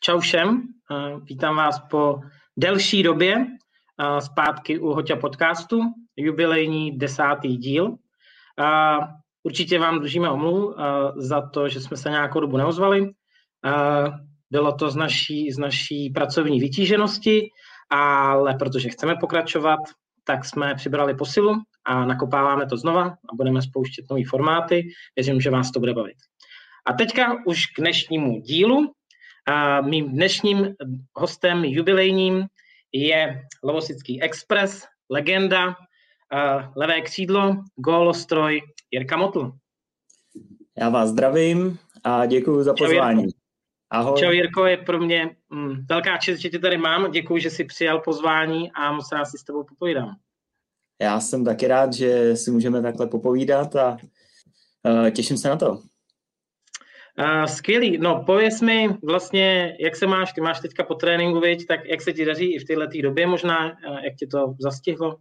čau všem, vítám vás po delší době zpátky u Hoťa podcastu, jubilejní desátý díl. Určitě vám držíme omluvu za to, že jsme se nějakou dobu neozvali. Bylo to z naší, z naší pracovní vytíženosti, ale protože chceme pokračovat, tak jsme přibrali posilu a nakopáváme to znova a budeme spouštět nové formáty. Věřím, že vás to bude bavit. A teďka už k dnešnímu dílu. A mým dnešním hostem jubilejním je Lovosický Express, legenda, levé křídlo, gólostroj Jirka Motl. Já vás zdravím a děkuji za pozvání. Ahoj. Čau Jirko, je pro mě mm, velká čest, že tě tady mám. Děkuji, že jsi přijal pozvání a moc rád si s tebou popovídám. Já jsem taky rád, že si můžeme takhle popovídat a uh, těším se na to. Uh, skvělý. No, pověs mi vlastně, jak se máš, ty máš teďka po tréninku, viď, tak jak se ti daří i v této době možná, uh, jak ti to zastihlo?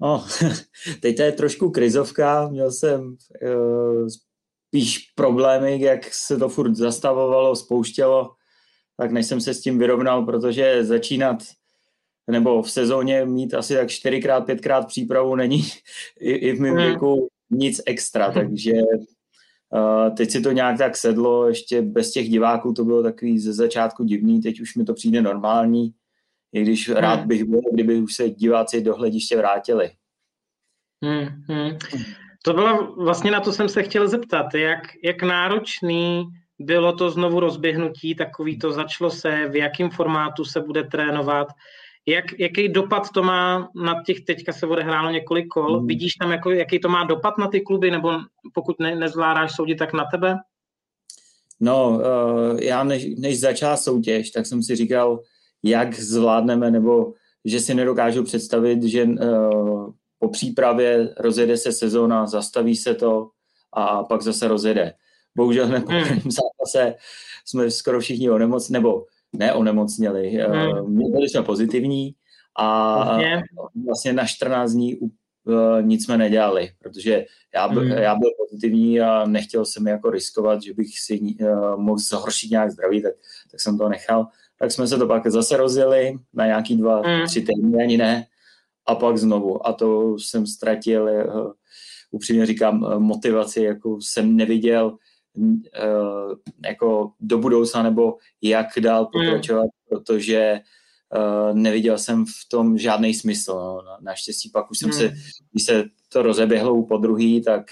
No, teď to je trošku krizovka, měl jsem uh, spíš problémy, jak se to furt zastavovalo, spouštělo, tak než jsem se s tím vyrovnal, protože začínat nebo v sezóně mít asi tak čtyřikrát, pětkrát přípravu není i, i v mém hmm. věku nic extra, takže teď si to nějak tak sedlo, ještě bez těch diváků to bylo takový ze začátku divný, teď už mi to přijde normální, i když hmm. rád bych byl, kdyby už se diváci do hlediště vrátili. Hmm, hmm. To bylo vlastně na to jsem se chtěl zeptat, jak, jak náročný bylo to znovu rozběhnutí, takový to začalo se, v jakém formátu se bude trénovat, jak, jaký dopad to má na těch, teďka se odehrálo několik kol, mm. vidíš tam, jako, jaký to má dopad na ty kluby, nebo pokud ne, nezvládáš soudit, tak na tebe? No, uh, já než, než začal soutěž, tak jsem si říkal, jak zvládneme, nebo že si nedokážu představit, že uh, po přípravě rozjede se sezóna, zastaví se to a pak zase rozjede. Bohužel po hmm. zápase jsme skoro všichni onemoc, nebo neonemocněli. Hmm. Byli jsme pozitivní a vlastně, vlastně na 14 dní uh, nic jsme nedělali, protože já, byl, hmm. já byl pozitivní a nechtěl jsem jako riskovat, že bych si uh, mohl zhoršit nějak zdraví, tak, tak jsem to nechal. Tak jsme se to pak zase rozjeli na nějaký dva, hmm. tři týdny, ani ne, a pak znovu. A to jsem ztratil, upřímně říkám, motivaci, jakou jsem neviděl uh, jako do budoucna nebo jak dál hmm. pokračovat, mm. protože uh, neviděl jsem v tom žádný smysl. No. Naštěstí pak už jsem mm. se, když se to rozeběhlo po druhý, tak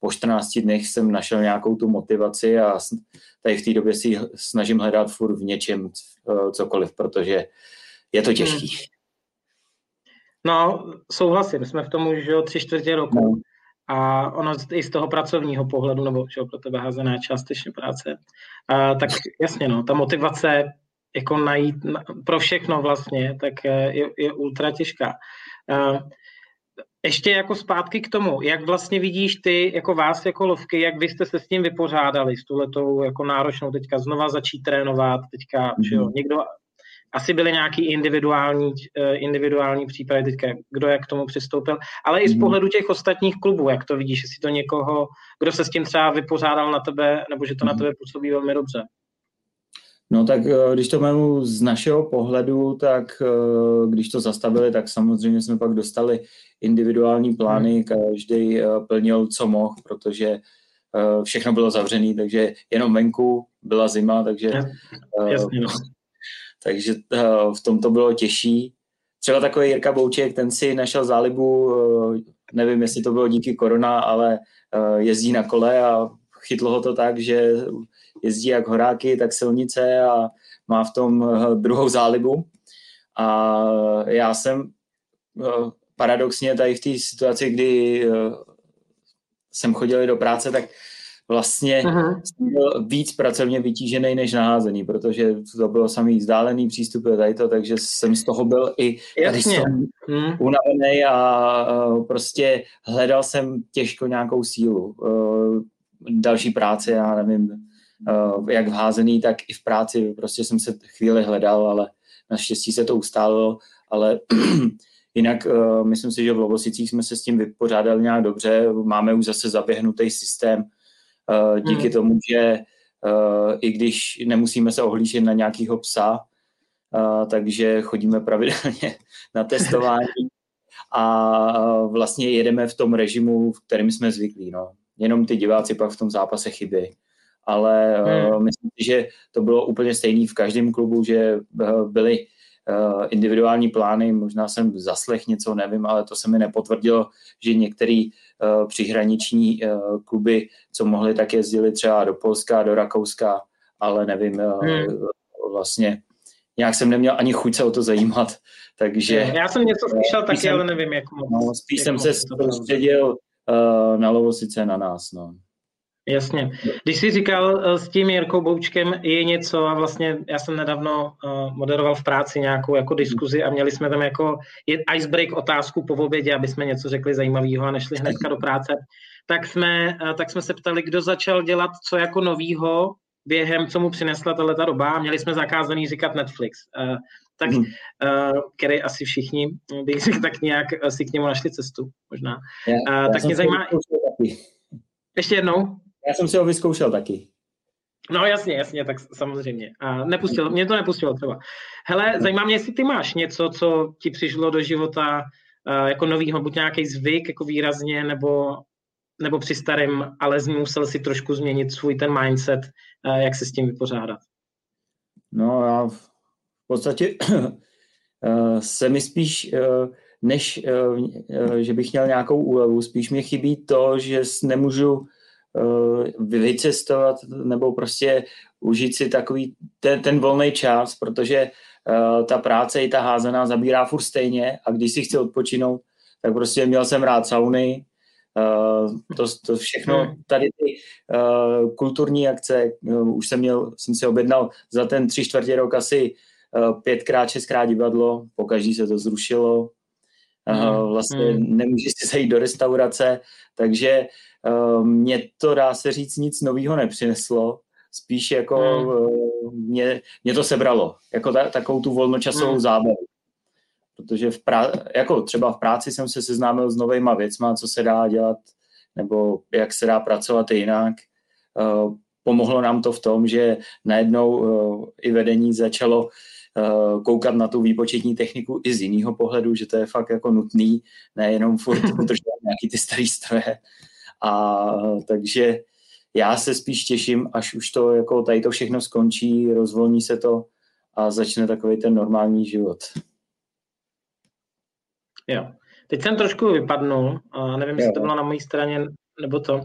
po 14 dnech jsem našel nějakou tu motivaci a tady v té době si snažím hledat furt v něčem uh, cokoliv, protože je to těžký. Mm. No, souhlasím, jsme v tom už jo, tři čtvrtě roku. No. A ono i z toho pracovního pohledu, nebo že pro tebe házená částečně práce, a, tak jasně, no, ta motivace jako najít pro všechno vlastně, tak je, je ultra těžká. A, ještě jako zpátky k tomu, jak vlastně vidíš ty, jako vás, jako lovky, jak vy jste se s tím vypořádali, s tuhletou jako náročnou teďka znova začít trénovat, teďka, mm-hmm. že jo, mhm. někdo asi byly nějaký individuální, eh, individuální přípravy teďka, kdo jak k tomu přistoupil, ale i z mhm. pohledu těch ostatních klubů, jak to vidíš, jestli to někoho, kdo se s tím třeba vypořádal na tebe, nebo že to na mhm. tebe působí velmi dobře. No tak eh, když to mám z našeho pohledu, tak eh, když to zastavili, tak samozřejmě jsme pak dostali individuální plány, hmm. každý plnil, co mohl, protože všechno bylo zavřené, takže jenom venku byla zima, takže Jasně, no takže eh, v tom to bylo těžší. Třeba takový Jirka Bouček, ten si našel zálibu, eh, nevím, jestli to bylo díky korona, ale eh, jezdí na kole a chytlo ho to tak, že jezdí jak horáky, tak silnice a má v tom druhou zálibu. A já jsem paradoxně tady v té situaci, kdy jsem chodil do práce, tak vlastně uh-huh. byl víc pracovně vytížený než naházený, protože to bylo samý vzdálený přístup tady to, takže jsem z toho byl i Jasně. Jsem hmm. unavený a uh, prostě hledal jsem těžko nějakou sílu. Uh, další práce, já nevím, uh, jak v házený, tak i v práci, prostě jsem se chvíli hledal, ale naštěstí se to ustálilo, ale Jinak uh, myslím si, že v Lovosicích jsme se s tím vypořádali nějak dobře. Máme už zase zaběhnutý systém, díky hmm. tomu, že i když nemusíme se ohlížet na nějakého psa, takže chodíme pravidelně na testování a vlastně jedeme v tom režimu, v kterém jsme zvyklí. No. Jenom ty diváci pak v tom zápase chybí. Ale hmm. myslím si, že to bylo úplně stejné v každém klubu, že byly Eh, individuální plány, možná jsem zaslech něco, nevím, ale to se mi nepotvrdilo, že některé uh, přihraniční uh, kluby, co mohli, tak jezdili třeba do Polska, do Rakouska, ale nevím, hmm. vlastně nějak jsem neměl ani chuť se o to zajímat, takže... Já jsem něco slyšel taky, jsem, ale nevím, jak moc. No, spíš jak jsem se soustředil uh, na Lovosice na nás, no. Jasně. Když jsi říkal eh, s tím Jirkou Boučkem je něco a vlastně já jsem nedávno uh, moderoval v práci nějakou jako diskuzi a měli jsme tam jako icebreak otázku po obědě, aby jsme něco řekli zajímavého a nešli hnedka do práce, tak jsme, uh, tak jsme se ptali, kdo začal dělat co jako novýho během, co mu přinesla tato doba a měli jsme zakázaný říkat Netflix. Tak, uh, který asi všichni, bych řekl, tak nějak si k němu našli cestu, možná. Já, uh, tak mě zajímá... Ještě jednou? Já jsem si ho vyzkoušel taky. No jasně, jasně, tak samozřejmě. A nepustil, mě to nepustilo třeba. Hele, zajímá mě, jestli ty máš něco, co ti přišlo do života uh, jako novýho, buď nějaký zvyk jako výrazně, nebo, nebo při starém, ale musel si trošku změnit svůj ten mindset, uh, jak se s tím vypořádat. No já v podstatě uh, se mi spíš, uh, než uh, že bych měl nějakou úlevu, spíš mě chybí to, že nemůžu vycestovat nebo prostě užít si takový ten, ten volný čas, protože uh, ta práce i ta házená zabírá furt stejně a když si chci odpočinout, tak prostě měl jsem rád sauny, Uh, to, to všechno, hmm. tady ty kulturní akce, už jsem měl, jsem si objednal za ten tři čtvrtě rok asi pětkrát, šestkrát divadlo, po každý se to zrušilo, uh, vlastně hmm. nemůžeš si zajít do restaurace, takže uh, mě to, dá se říct, nic nového nepřineslo, spíš jako hmm. uh, mě, mě to sebralo, jako ta, takovou tu volnočasovou hmm. zábavu. Protože v prá- jako třeba v práci jsem se seznámil s novýma věcma, co se dá dělat, nebo jak se dá pracovat jinak. Uh, pomohlo nám to v tom, že najednou i vedení začalo koukat na tu výpočetní techniku i z jiného pohledu, že to je fakt jako nutný, nejenom furt udržovat nějaký ty staré stroje. A takže já se spíš těším, až už to jako tady to všechno skončí, rozvolní se to a začne takový ten normální život. Jo. Teď jsem trošku vypadnul, a nevím, jestli to bylo na mojí straně nebo to.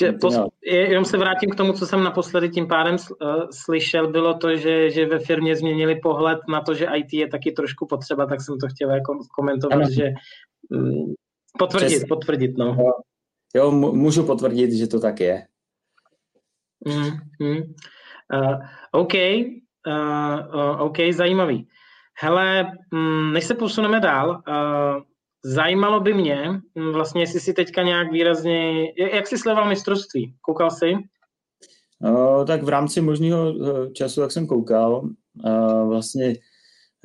Že pos, jenom se vrátím k tomu, co jsem naposledy tím pádem uh, slyšel, bylo to, že, že ve firmě změnili pohled na to, že IT je taky trošku potřeba, tak jsem to chtěl jako komentovat, ano. že um, potvrdit, Přes... potvrdit, no. Jo, můžu potvrdit, že to tak je. Mm, mm. Uh, OK, uh, OK, zajímavý. Hele, um, než se posuneme dál, uh, zajímalo by mě, um, vlastně, jestli si teďka nějak výrazně, jak jsi sledoval mistrovství? Koukal jsi? Uh, tak v rámci možného času, jak jsem koukal, uh, vlastně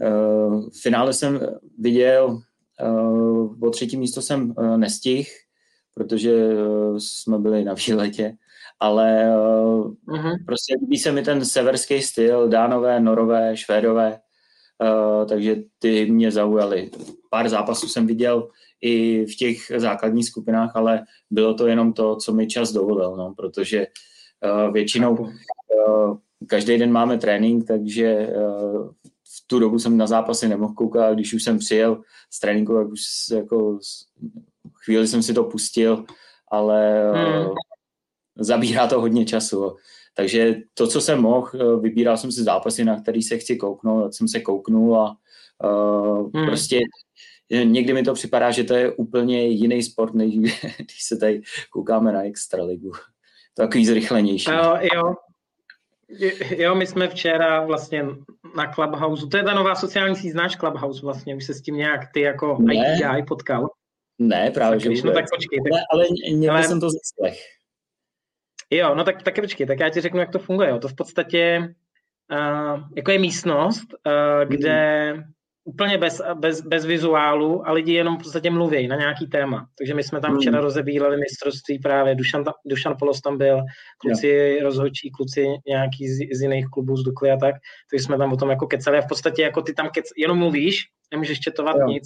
uh, v finále jsem viděl, uh, o třetí místo jsem uh, nestihl, protože uh, jsme byli na výletě, ale uh, uh-huh. prostě líbí se mi ten severský styl, dánové, norové, švédové, uh, takže ty mě zaujaly. Pár zápasů jsem viděl i v těch základních skupinách, ale bylo to jenom to, co mi čas dovolil, no, protože uh, většinou uh, každý den máme trénink, takže uh, v tu dobu jsem na zápasy nemohl koukat, když už jsem přijel z tréninku, tak už jako chvíli jsem si to pustil, ale hmm. zabírá to hodně času. Takže to, co jsem mohl, eh, vybíral jsem si zápasy, na který se chci kouknout, tak jsem se kouknul a uh, hmm. prostě někdy mi to připadá, že to je úplně jiný sport, než když se tady koukáme na Extraligu. To takový zrychlenější. Jo, jo. Jo, my jsme včera vlastně na Clubhouse, to je ta nová sociální síť, znáš Clubhouse vlastně, už se s tím nějak ty jako ne. ITI potkal. Ne, právě, tak, že no, tak počkej. Tak, ne, ale někdy ale... jsem to zaslech. Jo, no tak, taky počkej, tak já ti řeknu, jak to funguje. Jo. To v podstatě uh, jako je místnost, uh, kde úplně bez, bez, bez vizuálu a lidi jenom v podstatě mluví na nějaký téma. Takže my jsme tam hmm. včera rozebírali mistrovství právě, Dušan, Dušan Polos tam byl, kluci yeah. rozhodčí, kluci nějaký z, z jiných klubů z Dukly a tak, takže jsme tam o tom jako kecali a v podstatě jako ty tam kec, jenom mluvíš, nemůžeš četovat yeah. nic.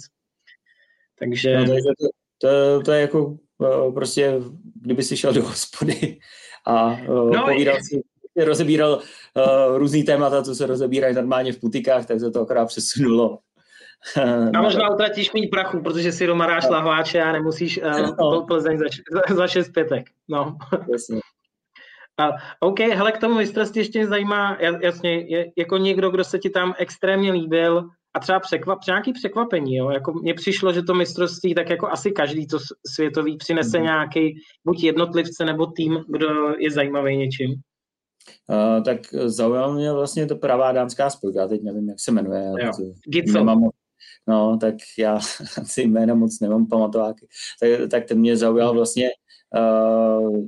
Takže... No, to, to, to, to je jako eh, prostě, kdyby si šel do hospody a eh, no, povídal je... si rozebíral uh, různý témata, co se rozebírají normálně v putikách, tak se to akorát přesunulo. A možná utratíš mít prachu, protože si doma ráš lahváče a nemusíš uh, no. Plzeň za, za, za šest pětek. No. Jasně. A, OK, hele, k tomu mistrovství ještě mě zajímá, jasně, je, jako někdo, kdo se ti tam extrémně líbil a třeba překvap, nějaký překvapení, jo? Jako mně přišlo, že to mistrovství, tak jako asi každý to světový přinese mm. nějaký buď jednotlivce nebo tým, kdo je zajímavý něčím. Uh, tak zaujal mě vlastně to pravá dámská spojka, já teď nevím, jak se jmenuje. Gico. Nemám, no, tak já si jména moc nemám pamatováky. Tak, tak ten mě zaujal vlastně uh,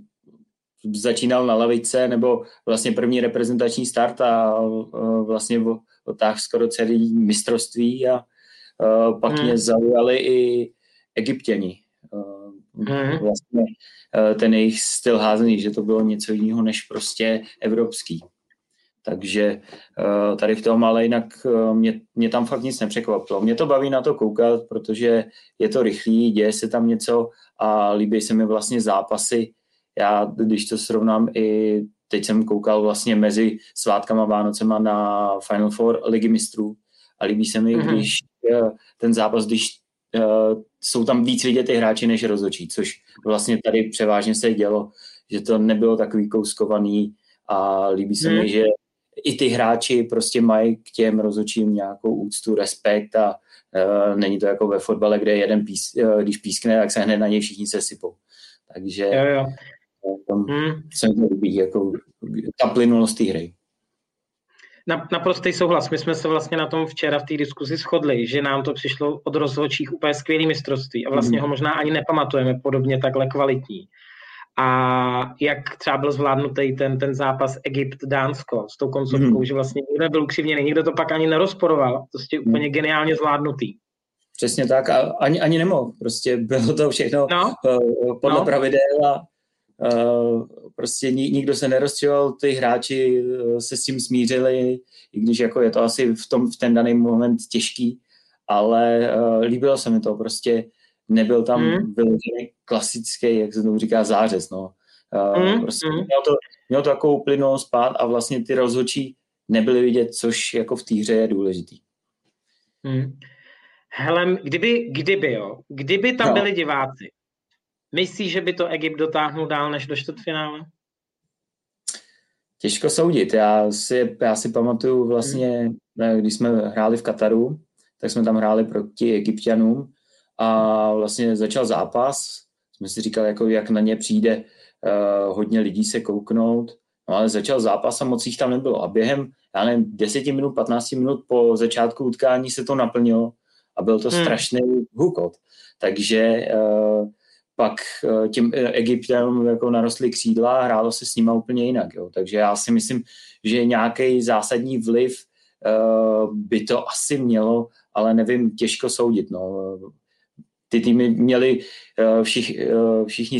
začínal na lavice, nebo vlastně první reprezentační start a uh, vlastně otáh skoro celý mistrovství a uh, pak hmm. mě zaujali i egyptěni. Uh, hmm. Vlastně Eh, ten jejich styl házení, že to bylo něco jiného než prostě evropský. Takže eh, tady v tom, ale jinak eh, mě, mě tam fakt nic nepřekvapilo. Mě to baví na to koukat, protože je to rychlý, děje se tam něco a líbí se mi vlastně zápasy. Já, když to srovnám i teď jsem koukal vlastně mezi svátkama Vánocema na Final Four ligy mistrů a líbí se mi, mm-hmm. když ten zápas, když uh, jsou tam víc vidět ty hráči než rozhodčí, což vlastně tady převážně se dělo, že to nebylo takový kouskovaný a líbí se hmm. mi, že i ty hráči prostě mají k těm rozhodčím nějakou úctu, respekt a uh, není to jako ve fotbale, kde jeden pís, uh, když pískne, tak se hned na něj všichni se sypou. Takže jo, jo. Tam hmm. se mi to líbí, jako ta plynulost té hry. Na, naprostý souhlas. My jsme se vlastně na tom včera v té diskuzi shodli, že nám to přišlo od rozhodčích úplně skvělý mistrovství a vlastně mm. ho možná ani nepamatujeme podobně takhle kvalitní. A jak třeba byl zvládnutý ten, ten zápas Egypt-Dánsko s tou koncovkou, mm. že vlastně nikdo nebyl ukřivněný, nikdo to pak ani nerozporoval. Prostě mm. úplně geniálně zvládnutý. Přesně tak a ani, ani nemohl. Prostě bylo to všechno no. Eh, podle no. pravidel a prostě nikdo se nerozčiloval, ty hráči eh, se s tím smířili, i když jako je to asi v, tom, v ten daný moment těžký, ale uh, líbilo se mi to, prostě nebyl tam mm. vyložený klasický, jak se tomu říká, zářez, no. Uh, mm. Prostě mm. měl, to, měl to takovou plynou spát a vlastně ty rozhodčí nebyly vidět, což jako v té hře je důležitý. Mm. Hele, kdyby, kdyby, jo, kdyby tam no. byli diváci, Myslíš, že by to Egypt dotáhnul dál než do čtvrtfinále? Těžko soudit. Já si, já si pamatuju vlastně, hmm. když jsme hráli v Kataru, tak jsme tam hráli proti egyptianům a vlastně začal zápas. Jsme si říkali, jako jak na ně přijde uh, hodně lidí se kouknout. No ale začal zápas a moc jich tam nebylo. A během, já nevím, 10 minut, 15 minut po začátku utkání se to naplnilo a byl to hmm. strašný hukot. Takže uh, pak eh, těm eh, Egyptem jako narostly křídla a hrálo se s nima úplně jinak. Jo. Takže já si myslím, že nějaký zásadní vliv uh, by to asi mělo, ale nevím, těžko soudit. No. Ty týmy měli uh, všich, všichni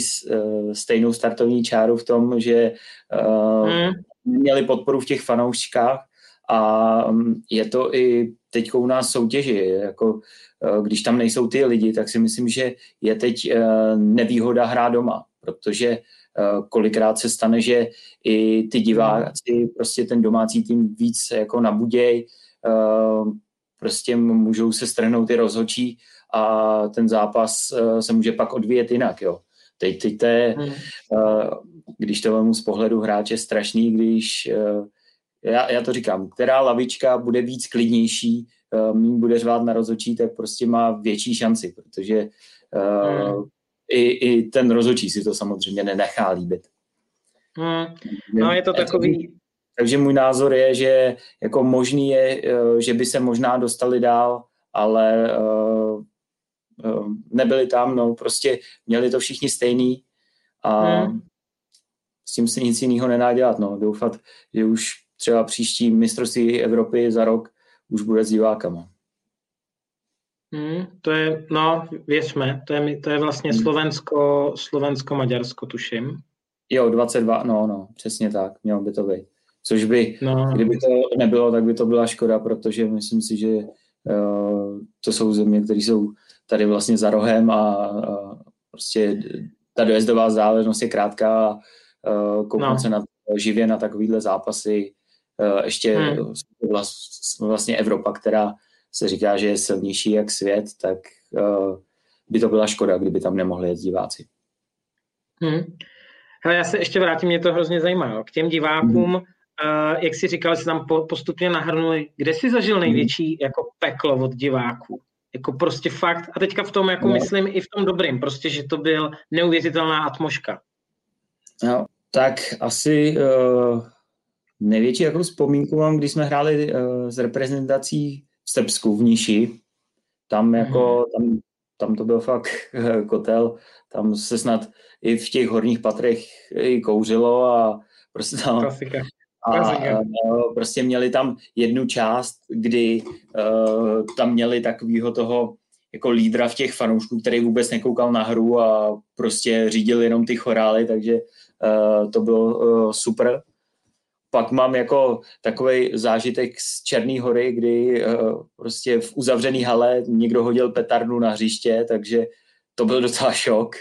stejnou startovní čáru v tom, že hmm. měli podporu v těch fanouškách a um, je to i teď u nás soutěži. Jako Eh, když tam nejsou ty lidi, tak si myslím, že je teď eh, nevýhoda hrát doma, protože eh, kolikrát se stane, že i ty diváci prostě ten domácí tým víc jako nabuděj, prostě můžou se strhnout ty rozhočí a ten zápas se může pak odvíjet jinak, jo. Teď, teď to je, hmm. když to vemu z pohledu hráče, strašný, když já, já to říkám, která lavička bude víc klidnější, uh, míň bude řvát na rozočí, tak prostě má větší šanci, protože uh, hmm. i, i ten rozočí si to samozřejmě nenechá líbit. Hmm. No je to takový... Takže můj názor je, že jako možný je, uh, že by se možná dostali dál, ale uh, uh, nebyli tam, no prostě měli to všichni stejný a hmm. s tím se nic jiného nedá dělat, no. Doufat, že už třeba příští mistrovství Evropy za rok už bude s divákama. Hmm, to je, no, věřme, to je, to je vlastně hmm. Slovensko, Slovensko-Maďarsko, tuším. Jo, 22, no, no, přesně tak, mělo by to být. Což by, no. kdyby to nebylo, tak by to byla škoda, protože myslím si, že uh, to jsou země, které jsou tady vlastně za rohem a uh, prostě ta dojezdová záležitost je krátká a uh, no. se na, živě na takovýhle zápasy. Uh, ještě hmm. vlastně Evropa, která se říká, že je silnější jak svět, tak uh, by to byla škoda, kdyby tam nemohli jet diváci. Hmm. Hele, já se ještě vrátím, mě to hrozně zajímá. K těm divákům, hmm. uh, jak jsi říkal, jsi tam po, postupně nahrnuli, kde jsi zažil největší hmm. jako peklo od diváků? Jako prostě fakt, a teďka v tom, jako no. myslím, i v tom dobrým, prostě, že to byl neuvěřitelná atmoška. No, tak asi uh, největší jako vzpomínku mám, když jsme hráli uh, s reprezentací v Srbsku, v Niši. Tam jako, mm. tam, tam to byl fakt uh, kotel, tam se snad i v těch horních patrech i kouřilo a prostě tam... Klasika. A, a prostě měli tam jednu část, kdy uh, tam měli takového toho jako lídra v těch fanoušků, který vůbec nekoukal na hru a prostě řídil jenom ty chorály, takže uh, to bylo uh, super. Pak mám jako takový zážitek z Černé hory, kdy uh, prostě v uzavřený hale někdo hodil petardu na hřiště, takže to byl docela šok,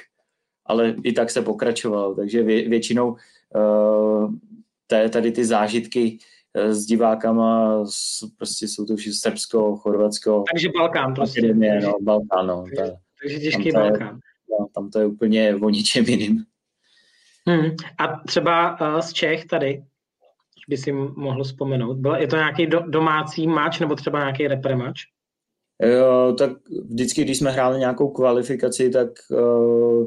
ale i tak se pokračovalo, takže vě, většinou uh, tady ty zážitky uh, s divákama, s, prostě jsou to všechno Srbsko, Chorvatsko. Takže Balkán prostě. Akademie, no, Balkán, no. Takže, ta, takže těžký tam Balkán. Je, no, tam to je úplně o ničem jiným. Hmm. A třeba uh, z Čech tady, by si mohl vzpomenout, byl, je to nějaký do, domácí mač nebo třeba nějaký repremač? Jo, tak vždycky, když jsme hráli nějakou kvalifikaci, tak uh,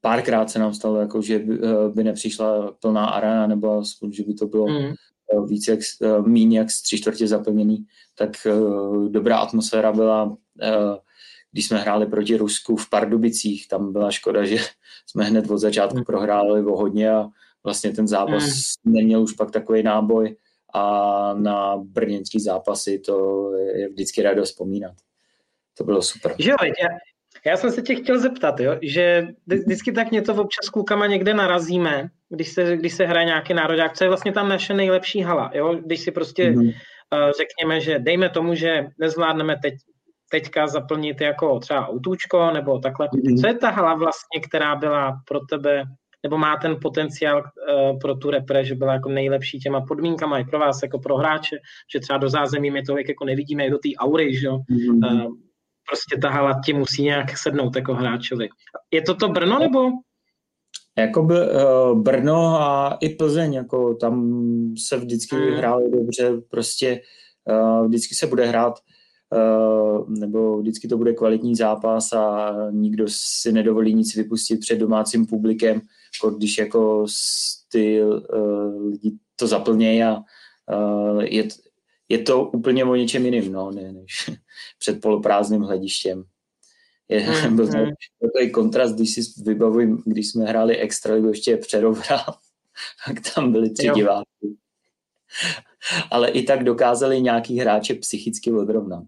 párkrát se nám stalo, jako, že by, uh, by nepřišla plná arena, nebo aspoň, že by to bylo mm. uh, víc jak, uh, míň jak z tři čtvrtě zaplněný, tak uh, dobrá atmosféra byla, uh, když jsme hráli proti Rusku v Pardubicích, tam byla škoda, že jsme hned od začátku mm. prohráli o hodně a vlastně ten zápas mm. neměl už pak takový náboj a na brněnský zápasy to je vždycky rádo vzpomínat. To bylo super. Jo, já, já jsem se tě chtěl zeptat, jo, že vždycky tak něco občas s klukama někde narazíme, když se, když se hraje nějaký národák, co je vlastně tam naše nejlepší hala, jo, když si prostě mm-hmm. uh, řekněme, že dejme tomu, že nezvládneme teď teďka zaplnit jako třeba autůčko nebo takhle. Mm-hmm. Co je ta hala vlastně, která byla pro tebe nebo má ten potenciál uh, pro tu repre, že byla jako nejlepší těma podmínkama i pro vás jako pro hráče, že třeba do zázemí my tolik jako nevidíme, jak do té aury, že jo. Mm-hmm. Uh, prostě ta hala ti musí nějak sednout jako hráčovi. Je to to Brno nebo? Jako by, uh, Brno a i Plzeň, jako tam se vždycky mm. hráli dobře, prostě uh, vždycky se bude hrát uh, nebo vždycky to bude kvalitní zápas a nikdo si nedovolí nic vypustit před domácím publikem jako když jako ty uh, lidi to zaplnějí a uh, je, je to úplně o něčem jiným, no, ne, než před poloprázdným hledištěm. Je, mm, byl to mm. takový kontrast, když si vybavuji, když jsme hráli extraligu ještě předobrál, tak tam byli tři jo. diváci. Ale i tak dokázali nějaký hráče psychicky odrovnat.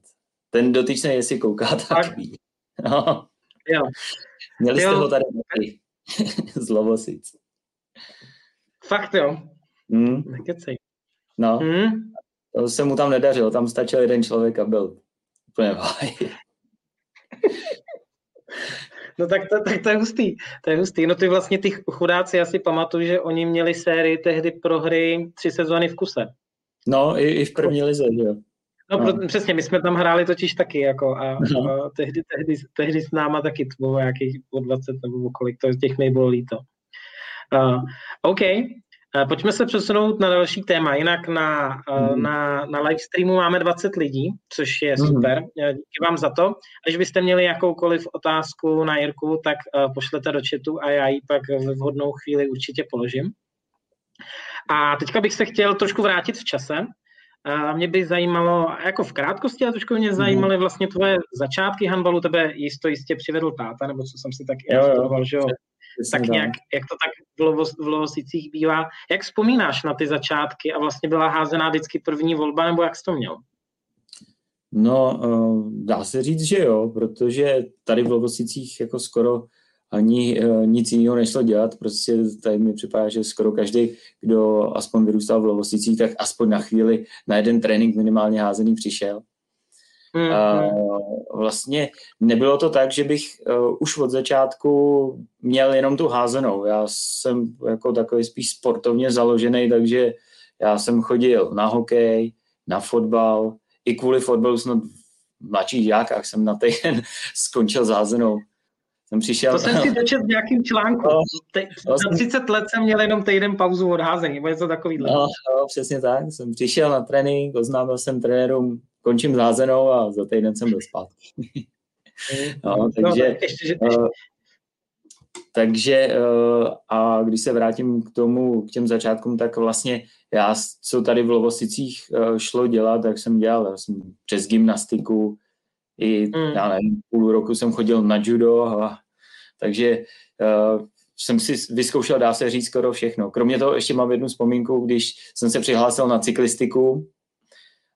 Ten dotyčný, jestli kouká, tak ví. No. Jo. Měli jste jo. ho tady taky. Zlovosic. Fakt jo? Hmm. Nekecej. No, hmm? to se mu tam nedařilo, tam stačil jeden člověk a byl úplně. No tak to, tak to je hustý, to je hustý. No ty vlastně ty chudáci, já si pamatuju, že oni měli sérii tehdy pro hry tři sezóny v kuse. No, i, i v první lize, že jo. No, no. Pro, přesně, my jsme tam hráli totiž taky, jako a, no. a tehdy, tehdy, tehdy s náma taky to bylo nějakých po 20 nebo kolik, to těch mi bylo líto. Uh, OK, uh, pojďme se přesunout na další téma. Jinak na, uh, mm. na, na live streamu máme 20 lidí, což je mm. super. Díky vám za to. Až byste měli jakoukoliv otázku na Jirku, tak uh, pošlete do chatu a já ji pak v vhodnou chvíli určitě položím. A teďka bych se chtěl trošku vrátit v čase a mě by zajímalo, jako v krátkosti, a trošku mě mhm. zajímaly vlastně tvoje začátky handbalu, tebe jisto jistě přivedl táta, nebo co jsem si tak instruoval, že jo? Tak nějak, jak to tak v, v Lovosicích bývá. Jak vzpomínáš na ty začátky a vlastně byla házená vždycky první volba, nebo jak jsi to měl? No, dá se říct, že jo, protože tady v Lovosicích jako skoro ani uh, nic jiného nešlo dělat. Prostě tady mi připadá, že skoro každý, kdo aspoň vyrůstal v Lovosicích, tak aspoň na chvíli na jeden trénink minimálně házený přišel. Mm-hmm. Uh, vlastně nebylo to tak, že bych uh, už od začátku měl jenom tu házenou. Já jsem jako takový spíš sportovně založený, takže já jsem chodil na hokej, na fotbal, i kvůli fotbalu snad v mladších žákách jsem na týden skončil s házenou jsem přišel... To jsem si dočet v nějakým článku. No, Te, no, za 30 let jsem měl jenom týden pauzu od házení, nebo něco takového. No, no, přesně tak. Jsem přišel na trénink, oznámil jsem trenérům, končím házenou a za týden jsem byl zpátky. no, no takže... No, ještě, že, ještě. Uh, takže uh, a když se vrátím k tomu, k těm začátkům, tak vlastně já, co tady v Lovosicích uh, šlo dělat, tak jsem dělal já jsem přes gymnastiku, i mm. já nevím, půl roku jsem chodil na judo, a, takže uh, jsem si vyzkoušel, dá se říct, skoro všechno. Kromě toho ještě mám jednu vzpomínku, když jsem se přihlásil na cyklistiku,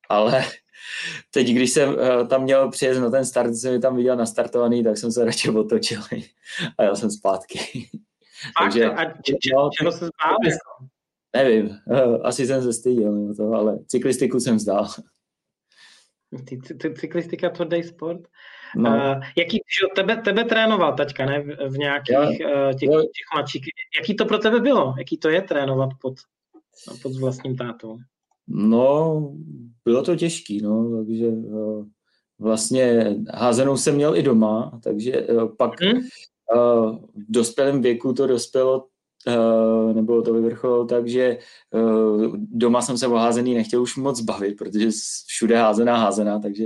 ale teď, když jsem uh, tam měl přijet na ten start, jsem tam viděl nastartovaný, tak jsem se radši otočil a já jsem zpátky. Takže, a či, no, čeho se zbál? Nevím, uh, asi jsem se styděl, to, ale cyklistiku jsem vzdál. Ty, ty, cyklistika tvrdý sport. No. Uh, jaký, že tebe, tebe trénoval taťka, ne? V, nějakých já, uh, těch, těch mladších. Jaký to pro tebe bylo? Jaký to je trénovat pod, pod vlastním tátou? No, bylo to těžký, no, takže uh, vlastně házenou jsem měl i doma, takže uh, pak hmm? uh, v dospělém věku to dospělo nebo to vyvrcholilo tak, že doma jsem se o házený nechtěl už moc bavit, protože všude házená házená, takže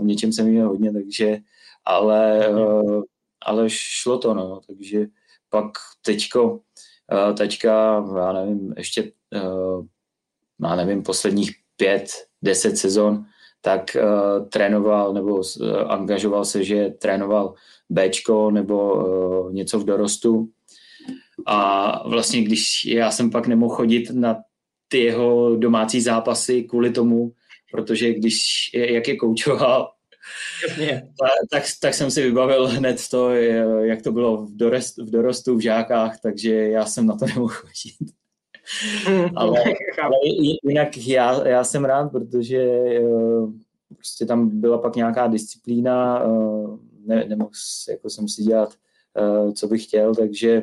v něčem jsem měl hodně, takže ale, uh, ale šlo to, no, takže pak teďko, uh, teďka, já nevím, ještě já nevím, posledních pět, deset sezon, tak uh, trénoval nebo uh, angažoval se, že trénoval Bčko nebo uh, něco v dorostu. A vlastně, když já jsem pak nemohl chodit na ty jeho domácí zápasy kvůli tomu, protože když, jak je koučoval, tak, tak jsem si vybavil hned to, jak to bylo v, dorost, v dorostu, v žákách, takže já jsem na to nemohl chodit. Mm, ale, ale jinak já, já jsem rád, protože eh, prostě tam byla pak nějaká disciplína, eh, ne, nemohl jako jsem si dělat Eh, co bych chtěl, takže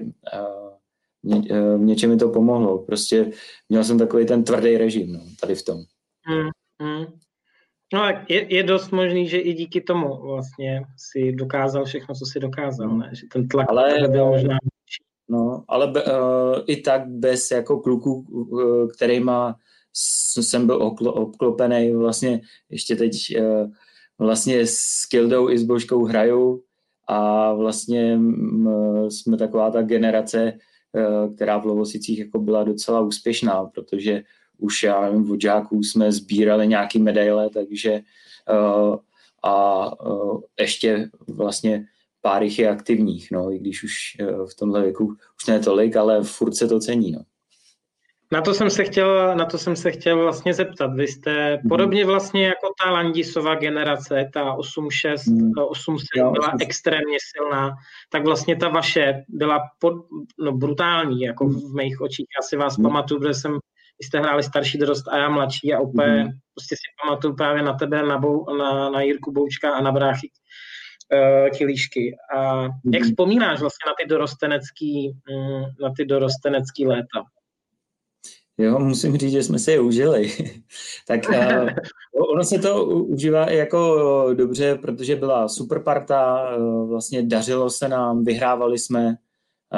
mě, v něčem mi to pomohlo. Prostě měl jsem takový ten tvrdý režim no, tady v tom. Hmm. No je, je dost možný, že i díky tomu vlastně si dokázal všechno, co si dokázal, ne? Že ten tlak ale, byl možná No, ale be, uh, i tak bez jako kluku, uh, kterýma jsem byl obklopený, vlastně ještě teď uh, vlastně s Kildou i s Božkou hraju, a vlastně jsme taková ta generace, která v Lovosicích jako byla docela úspěšná, protože už já nevím, od žáků jsme sbírali nějaký medaile, takže e, a e, ještě vlastně pár jich je aktivních, no, i když už v tomhle věku už ne tolik, ale furt se to cení, no. Na to jsem se chtěl, na to jsem se chtěl vlastně zeptat. Vy jste mm. podobně vlastně jako ta Landisová generace, ta 8.6, mm. 8.7 byla extrémně silná, tak vlastně ta vaše byla pod, no, brutální, jako mm. v mých očích. Já si vás mm. pamatuju, protože jsem, vy jste hráli starší dorost a já mladší a úplně mm. prostě si pamatuju právě na tebe, na, Bou, na, na Jirku Boučka a na bráchy uh, Kilíšky. A mm. jak vzpomínáš vlastně na ty dorostenecký, mm, na ty dorostenecký léta? Jo, musím říct, že jsme si je užili. tak uh, ono se to užívá i jako dobře, protože byla super parta, uh, vlastně dařilo se nám, vyhrávali jsme,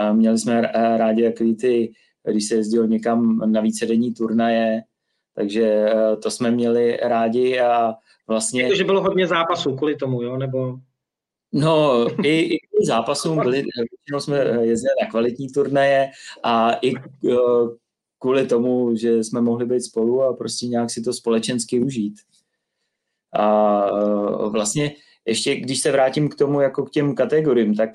uh, měli jsme rádi jaký ty, když se jezdilo někam na vícedenní turnaje, takže uh, to jsme měli rádi a vlastně... Takže bylo hodně zápasů kvůli tomu, jo, nebo... No, i, i zápasům byli, většinou jsme jezdili na kvalitní turnaje a i uh, kvůli tomu, že jsme mohli být spolu a prostě nějak si to společensky užít. A vlastně ještě, když se vrátím k tomu, jako k těm kategoriím, tak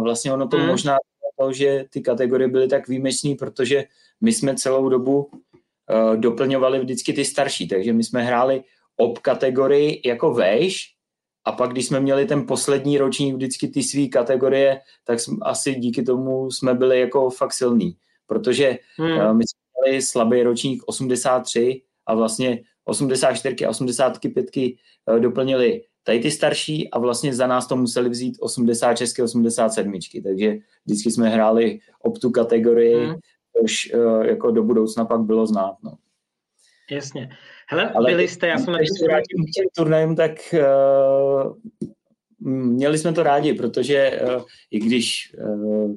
vlastně ono to hmm. možná to, že ty kategorie byly tak výjimečné, protože my jsme celou dobu e, doplňovali vždycky ty starší, takže my jsme hráli ob kategorii jako vejš a pak, když jsme měli ten poslední ročník vždycky ty své kategorie, tak jsme, asi díky tomu jsme byli jako fakt silní, protože hmm. uh, my jsme měli slabý ročník 83 a vlastně 84 a 85 uh, doplnili tady ty starší a vlastně za nás to museli vzít 86, 87, takže vždycky jsme hráli ob tu kategorii, hmm. což uh, jako do budoucna pak bylo znát. No. Jasně. Hele, Ale byli jste, já jsem na k těm turnajům, tak uh, měli jsme to rádi, protože uh, i když uh,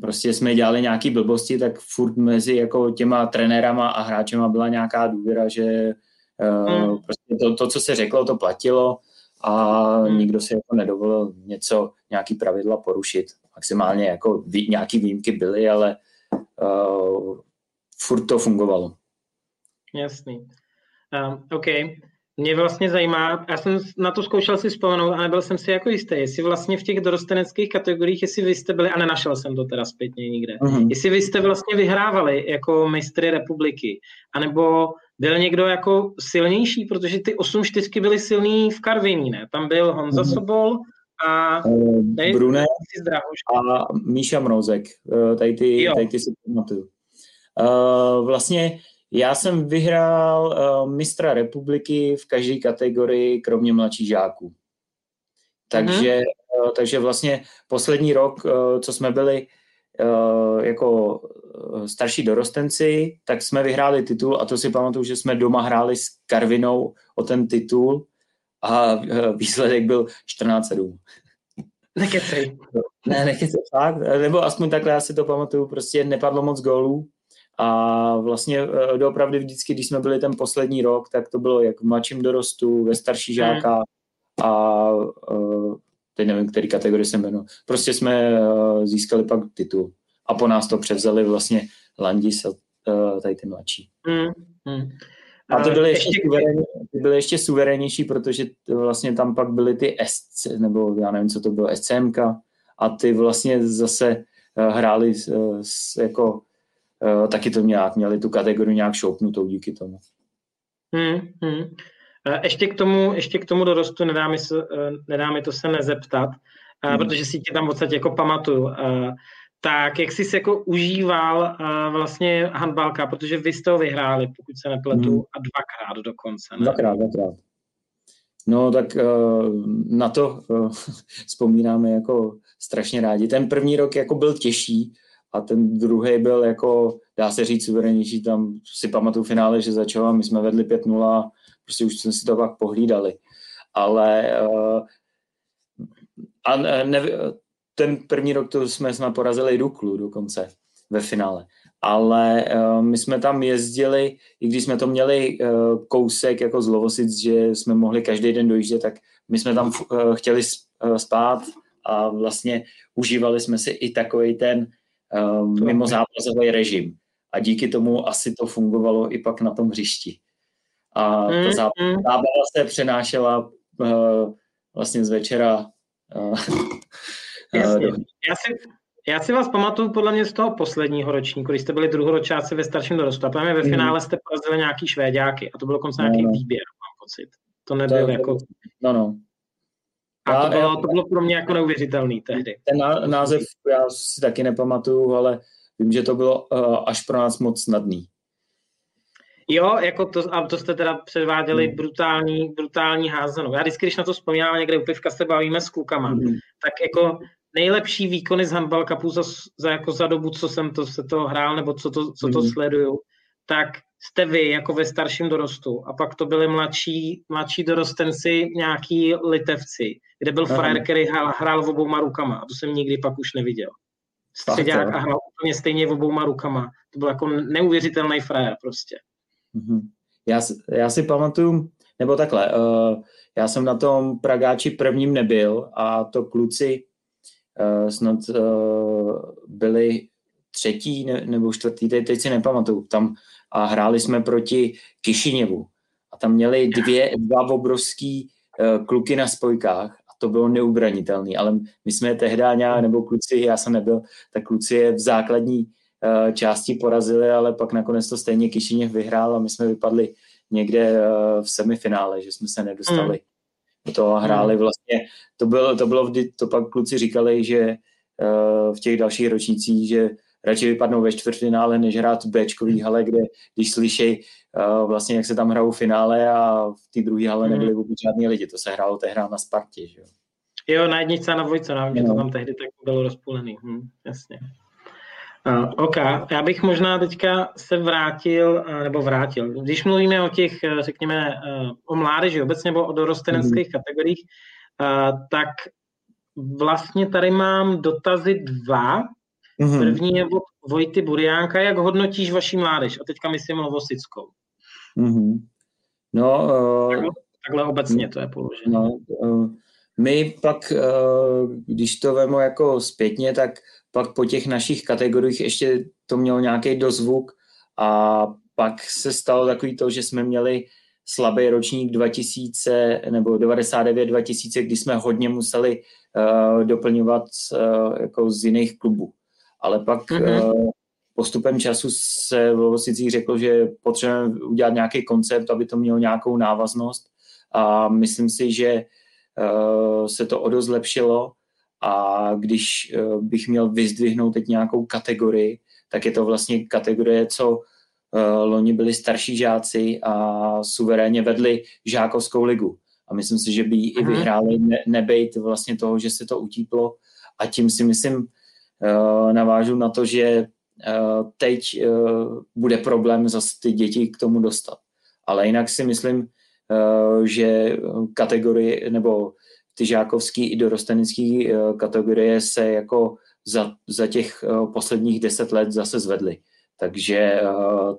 prostě jsme dělali nějaké blbosti, tak furt mezi jako těma trenérama a hráčema byla nějaká důvěra, že uh, hmm. prostě to, to, co se řeklo, to platilo a hmm. nikdo si jako nedovolil něco, nějaký pravidla porušit. Maximálně jako vý, nějaký výjimky byly, ale uh, furt to fungovalo. Jasný. Uh, OK. Mě vlastně zajímá, já jsem na to zkoušel si vzpomenout a nebyl jsem si jako jistý, jestli vlastně v těch dorosteneckých kategoriích, jestli vy jste byli, a nenašel jsem to teda zpětně nikde, uh-huh. jestli vy jste vlastně vyhrávali jako mistry republiky, anebo byl někdo jako silnější, protože ty 8 čtyřky byly silný v Karviní, ne? Tam byl Honza uh-huh. Sobol a uh, Brune a Míša Mrozek, uh, tady ty, tady ty si pamatuju. Uh, vlastně já jsem vyhrál uh, mistra republiky v každé kategorii, kromě mladších žáků. Takže, uh-huh. uh, takže vlastně poslední rok, uh, co jsme byli jako starší dorostenci, tak jsme vyhráli titul a to si pamatuju, že jsme doma hráli s Karvinou o ten titul a uh, výsledek byl 14-7. Nekecej. Ne, nekecej, fakt. Nebo aspoň takhle já si to pamatuju, prostě nepadlo moc gólů a vlastně doopravdy vždycky, když jsme byli ten poslední rok, tak to bylo jak v mladším dorostu, ve starší hmm. žáka a teď nevím, který kategorii se jmenuje. Prostě jsme uh, získali pak titul. A po nás to převzali vlastně Landis a uh, tady ty mladší. Mm, mm. A ty byly ještě, ty byly ještě suverénnější, protože vlastně tam pak byly ty SC, nebo já nevím, co to bylo, SCMK, a ty vlastně zase uh, hráli s, s, jako uh, taky to nějak, měli tu kategorii nějak šoupnutou díky tomu. Hmm, hmm. Ještě k tomu, ještě k tomu dorostu nedá mi, se, nedá mi to se nezeptat, hmm. protože si tě tam v podstatě jako pamatuju. Tak jak jsi se jako užíval vlastně handbalka, protože vy jste ho vyhráli, pokud se nepletu, hmm. a dvakrát dokonce. Ne? Dvakrát, dvakrát. No tak na to vzpomínáme jako strašně rádi. Ten první rok jako byl těžší, a ten druhý byl jako, dá se říct, suverenější, tam si pamatuju finále, že začal a my jsme vedli 5-0 prostě už jsme si to pak pohlídali. Ale uh, a ne, ten první rok to jsme snad porazili Duklu dokonce ve finále. Ale uh, my jsme tam jezdili, i když jsme to měli uh, kousek jako z Lovosic, že jsme mohli každý den dojíždět, tak my jsme tam uh, chtěli spát a vlastně užívali jsme si i takový ten um, mimo zápasový režim. A díky tomu asi to fungovalo i pak na tom hřišti. A ta mm, zábava se přenášela uh, vlastně z večera. Uh, Jasně. Já si, já si vás pamatuju podle mě z toho posledního ročníku, když jste byli druhoročáci ve starším dorostu. A ve mm. finále jste porazili nějaký švédáky a to bylo konce nějaký no, no. výběr, mám pocit. To nebyl to, jako... No, no. A to bylo, to bylo pro mě jako neuvěřitelný tehdy. Ten název já si taky nepamatuju, ale vím, že to bylo uh, až pro nás moc snadný. Jo, jako to, a to jste teda předváděli hmm. brutální, brutální házenou. Já vždycky, když na to vzpomínám někde u pivka se bavíme s klukama, hmm. tak jako nejlepší výkony z handball cupu za, za, jako za dobu, co jsem to, se to hrál, nebo co to, co to hmm. sleduju, tak jste vy jako ve starším dorostu a pak to byli mladší, mladší dorostenci, nějaký litevci, kde byl frajer, který hrál, hrál v obouma rukama a to jsem nikdy pak už neviděl. Středák a hrál úplně stejně v obouma rukama. To byl jako neuvěřitelný frajer prostě. Mm-hmm. Já, já si pamatuju, nebo takhle, uh, já jsem na tom Pragáči prvním nebyl a to kluci uh, snad uh, byli třetí ne, nebo čtvrtý, teď, teď si nepamatuju, tam a hráli jsme proti Kišiněvu a tam měli dvě, dva obrovský kluky na spojkách a to bylo neubranitelné, ale my jsme tehdy nějak, nebo kluci, já jsem nebyl, tak kluci je v základní Eh, části porazili, ale pak nakonec to stejně Kišiněv vyhrál a my jsme vypadli někde v semifinále, že jsme se nedostali. Mm to hráli hmm. vlastně, to bylo, to bylo vždy, to pak kluci říkali, že uh, v těch dalších ročnících, že radši vypadnou ve čtvrtfinále, než hrát v Bčkový hale, kde když slyší uh, vlastně, jak se tam hrajou finále a v té druhé hale nebyly hmm. vůbec žádní lidi. To se hrálo tehdy na Spartě, že jo. Jo, na jedničce a na dvojce, no, že to tam tehdy tak bylo rozpůlený. Hm, jasně. Uh, OK, já bych možná teďka se vrátil, uh, nebo vrátil, když mluvíme o těch, uh, řekněme, uh, o mládeži obecně nebo o dorosteneckých mm-hmm. kategoriích, uh, tak vlastně tady mám dotazy dva. Mm-hmm. První je od Vojty Buriánka, jak hodnotíš vaši mládež? A teďka myslím Lovosickou. Mm-hmm. No, uh, takhle, takhle obecně to je položené. No, uh, my pak, uh, když to vemu jako zpětně, tak pak po těch našich kategoriích ještě to mělo nějaký dozvuk a pak se stalo takový to, že jsme měli slabý ročník 2000 nebo 99-2000, kdy jsme hodně museli uh, doplňovat uh, jako z jiných klubů. Ale pak mm-hmm. uh, postupem času se v Lovosicích řeklo, že potřebujeme udělat nějaký koncept, aby to mělo nějakou návaznost a myslím si, že uh, se to o dost zlepšilo a když eh, bych měl vyzdvihnout teď nějakou kategorii, tak je to vlastně kategorie, co eh, loni byli starší žáci a suverénně vedli žákovskou ligu. A myslím si, že by ji i vyhráli, ne, nebejt vlastně toho, že se to utíplo. A tím si myslím, eh, navážu na to, že teď bude problém zase ty děti k tomu dostat. Ale jinak si myslím, že kategorie nebo ty žákovský i dorostenecký eh, kategorie se jako za, za těch eh, posledních deset let zase zvedly. Takže eh,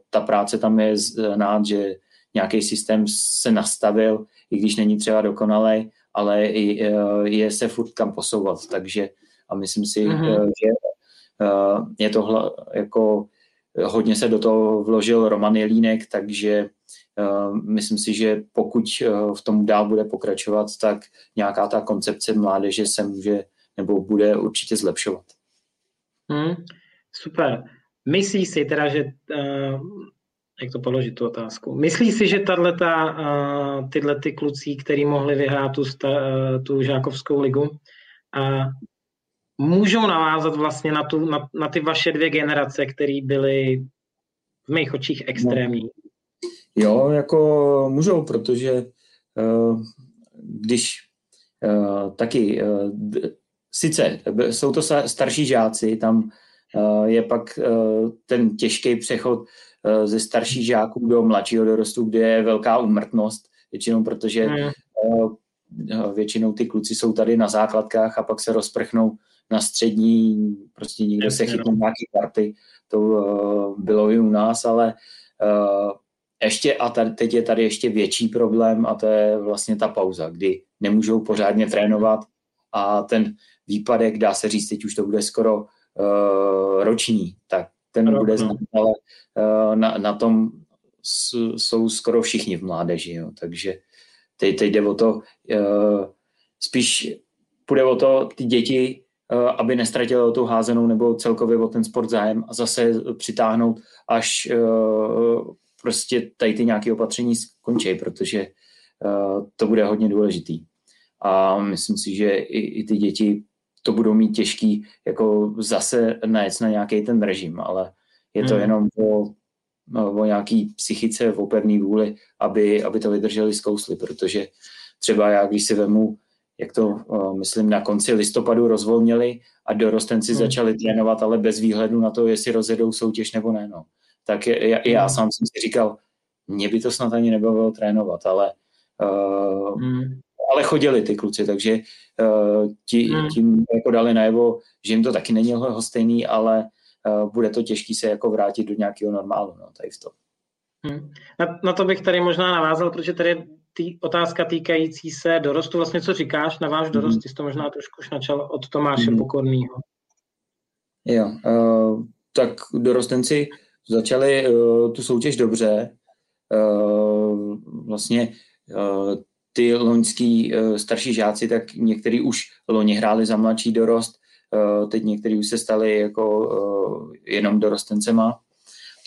ta práce tam je znát, že nějaký systém se nastavil, i když není třeba dokonalý, ale je se furt kam posouvat. Takže a myslím si, mm-hmm. že je to jako hodně se do toho vložil Roman Jelínek, takže myslím si, že pokud eh, v tom dál bude pokračovat, tak nějaká ta koncepce mládeže se může nebo bude určitě zlepšovat. Hmm, super. Myslíš si teda, že uh, jak to položit tu otázku? Myslíš si, že tato, uh, tyhle ty kluci, který mohli vyhrát tu, uh, tu žákovskou ligu, uh, můžou navázat vlastně na, tu, na, na ty vaše dvě generace, které byly v mých očích extrémní? Jo, jako můžou, protože uh, když uh, taky, uh, sice jsou to starší žáci, tam je pak ten těžký přechod ze starších žáků do mladšího dorostu, kde je velká umrtnost, většinou protože mm. uh, většinou ty kluci jsou tady na základkách a pak se rozprchnou na střední, prostě někdo se chytne no. nějaký karty, to bylo i u nás, ale ještě a tady, teď je tady ještě větší problém a to je vlastně ta pauza, kdy nemůžou pořádně trénovat a ten výpadek, dá se říct, teď už to bude skoro uh, roční, tak ten Rok, bude znamenat, ale uh, na, na tom s, jsou skoro všichni v mládeži, jo. takže teď, teď jde o to, uh, spíš půjde o to ty děti, uh, aby nestratili tu házenou nebo celkově o ten sport zájem a zase přitáhnout až uh, prostě tady ty nějaké opatření skončí, protože uh, to bude hodně důležitý. A myslím si, že i, i ty děti to budou mít těžký jako zase najet na nějaký ten režim, ale je to hmm. jenom o, no, o nějaký psychice, o pevný vůli, aby, aby to vydrželi zkousli, protože třeba já, když si vemu, jak to, uh, myslím, na konci listopadu rozvolnili a dorostenci hmm. začali trénovat, ale bez výhledu na to, jestli rozjedou soutěž nebo ne. No tak je, já, já sám jsem si říkal, mě by to snad ani nebavilo trénovat, ale, uh, mm. ale chodili ty kluci, takže uh, ti, mm. tím jako dali najevo, že jim to taky není stejný, ale uh, bude to těžký se jako vrátit do nějakého normálu, no, tady v tom. Hmm. Na, na to bych tady možná navázal, protože tady tý, otázka týkající se dorostu, vlastně co říkáš na váš dorost, hmm. ty jsi to možná trošku už načal od Tomáše hmm. Pokornýho. Jo, uh, tak dorostenci začali uh, tu soutěž dobře. Uh, vlastně uh, ty loňský uh, starší žáci, tak někteří už loni hráli za mladší dorost, uh, teď někteří už se stali jako uh, jenom dorostencema.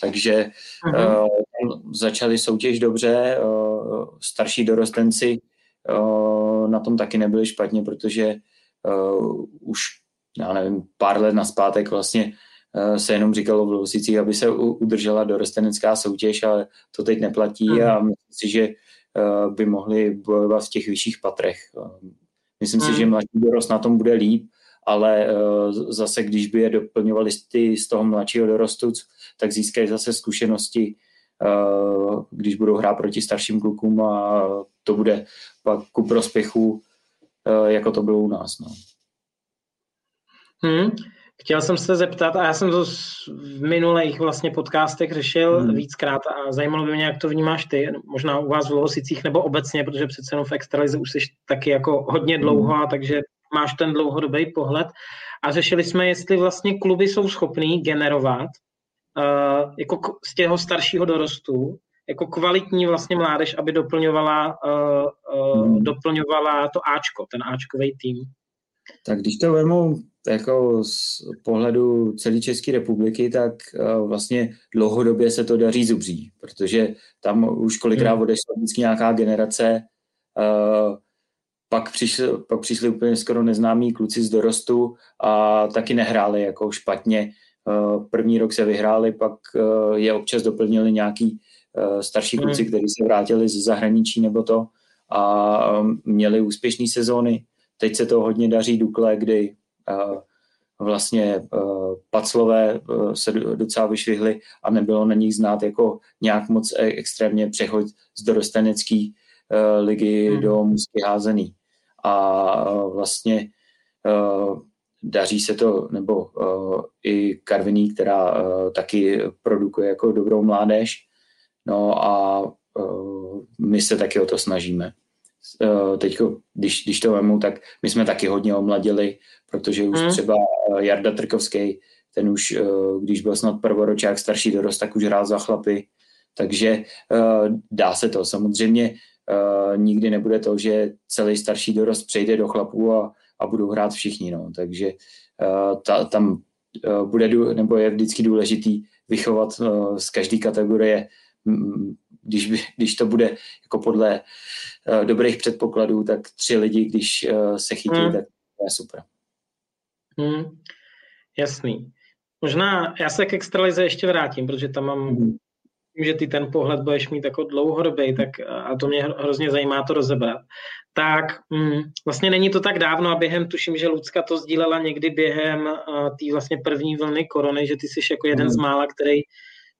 Takže uh-huh. uh, začali soutěž dobře, uh, starší dorostenci uh, na tom taky nebyli špatně, protože uh, už, já nevím, pár let naspátek vlastně uh, se jenom říkalo v Lovosicích, aby se udržela dorostenecká soutěž, ale to teď neplatí uh-huh. a myslím si, že uh, by mohli bojovat v těch vyšších patrech. Uh, myslím uh-huh. si, že mladší dorost na tom bude líp, ale zase, když by je doplňovali ty z toho mladšího dorostu, tak získají zase zkušenosti, když budou hrát proti starším klukům a to bude pak ku prospěchu, jako to bylo u nás. No. Hmm. Chtěl jsem se zeptat, a já jsem to v minulých vlastně podcastech řešil hmm. víckrát a zajímalo by mě, jak to vnímáš ty, možná u vás v Lovosicích nebo obecně, protože přece jenom v extralize už jsi taky jako hodně dlouho, hmm. takže máš ten dlouhodobý pohled. A řešili jsme, jestli vlastně kluby jsou schopný generovat uh, jako z těho staršího dorostu jako kvalitní vlastně mládež, aby doplňovala, uh, uh, hmm. doplňovala to Ačko, ten Ačkový tým. Tak když to vemu jako z pohledu celé České republiky, tak uh, vlastně dlouhodobě se to daří zubří, protože tam už kolikrát hmm. odešla vždycky nějaká generace uh, pak přišli, pak přišli úplně skoro neznámí kluci z dorostu a taky nehráli jako špatně. Eh, první rok se vyhráli, pak eh, je občas doplnili nějaký eh, starší hmm. kluci, kteří se vrátili z zahraničí nebo to a měli úspěšné sezóny. Teď se to hodně daří Dukle, kdy vlastně Paclové se docela vyšvihly a nebylo na nich znát jako nějak moc e, extrémně přechod z dorostenecké ligy hmm. do mužské házený a vlastně daří se to, nebo uh, i Karviní, která uh, taky produkuje jako dobrou mládež. No a uh, my se taky o to snažíme. Uh, teď, když, když to vemu, tak my jsme taky hodně omladili, protože už hmm. třeba Jarda Trkovský, ten už, uh, když byl snad prvoročák starší dorost, tak už hrál za chlapy. Takže dá se to. Samozřejmě nikdy nebude to, že celý starší dorost přejde do chlapů a, a budou hrát všichni. No. Takže ta, tam bude, nebo je vždycky důležitý vychovat z každé kategorie, když, by, když to bude jako podle uh, dobrých předpokladů, tak tři lidi, když uh, se chytí, hmm. tak to je super. Hmm. Jasný. Možná já se k extralize ještě vrátím, protože tam mám hmm že ty ten pohled budeš mít jako dlouhodobý, tak a to mě hrozně zajímá to rozebrat, tak mm, vlastně není to tak dávno a během, tuším, že Lucka to sdílela někdy během uh, té vlastně první vlny korony, že ty jsi jako jeden mm. z mála, který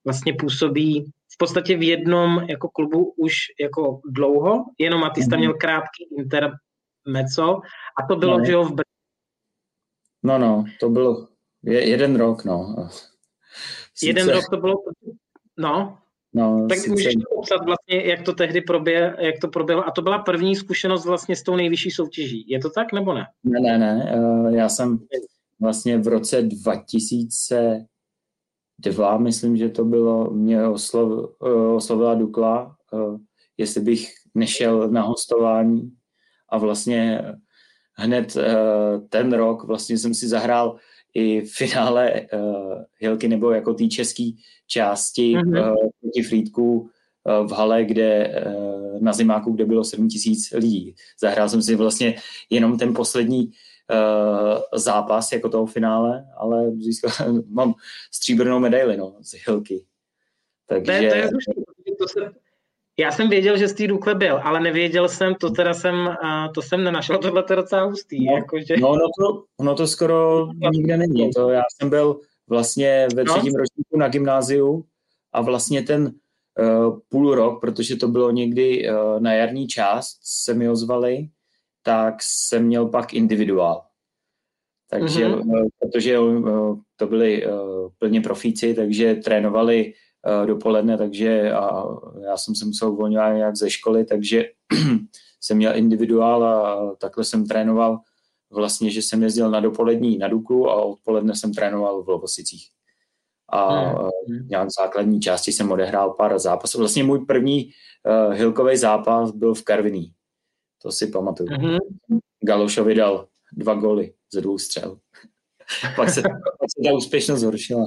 vlastně působí podstatě v jednom jako klubu už jako dlouho, jenom a ty jsi tam měl krátký intermezzo a to bylo, no. že jo, v Br- No, no, to bylo je, jeden rok, no. Sice... Jeden rok to bylo, no, No, tak sice... můžeš popsat vlastně, jak to tehdy proběh, jak to proběhlo. A to byla první zkušenost vlastně s tou nejvyšší soutěží. Je to tak nebo ne? Ne, ne, ne. Eh, já jsem vlastně v roce 2002, myslím, že to bylo, mě oslov, eh, oslovila Dukla, eh, jestli bych nešel na hostování a vlastně hned ten rok vlastně jsem si zahrál i v finále Hilky nebo jako té české části mm-hmm. proti Frýdku v hale, kde na zimáku, kde bylo 7 tisíc lidí. Zahrál jsem si vlastně jenom ten poslední uh, zápas jako toho finále, ale získal, mám stříbrnou medaili no, z Hilky. Takže... To je, to je to se, já jsem věděl, že z té Dukle byl, ale nevěděl jsem, to teda jsem, to jsem nenašel, tohle to je docela hustý. No, jako, že... no ono, to, ono to skoro nikde není. To já jsem byl vlastně ve no. třetím no. ročníku na gymnáziu a vlastně ten uh, půl rok, protože to bylo někdy uh, na jarní část, se mi ozvali, tak jsem měl pak individuál. Takže, mm-hmm. protože uh, to byli uh, plně profíci, takže trénovali Eh, dopoledne, takže a já jsem se musel uvolňovat nějak ze školy, takže jsem měl individuál a takhle jsem trénoval vlastně, že jsem jezdil na dopolední na Duku a odpoledne jsem trénoval v Lovosicích. A hmm. nějak v základní části jsem odehrál pár zápasů. Vlastně můj první uh, hilkový zápas byl v Karviní. To si pamatuju. Hmm. Galošovi dal dva goly ze dvou střel. pak, se, pak se ta úspěšnost zhoršila.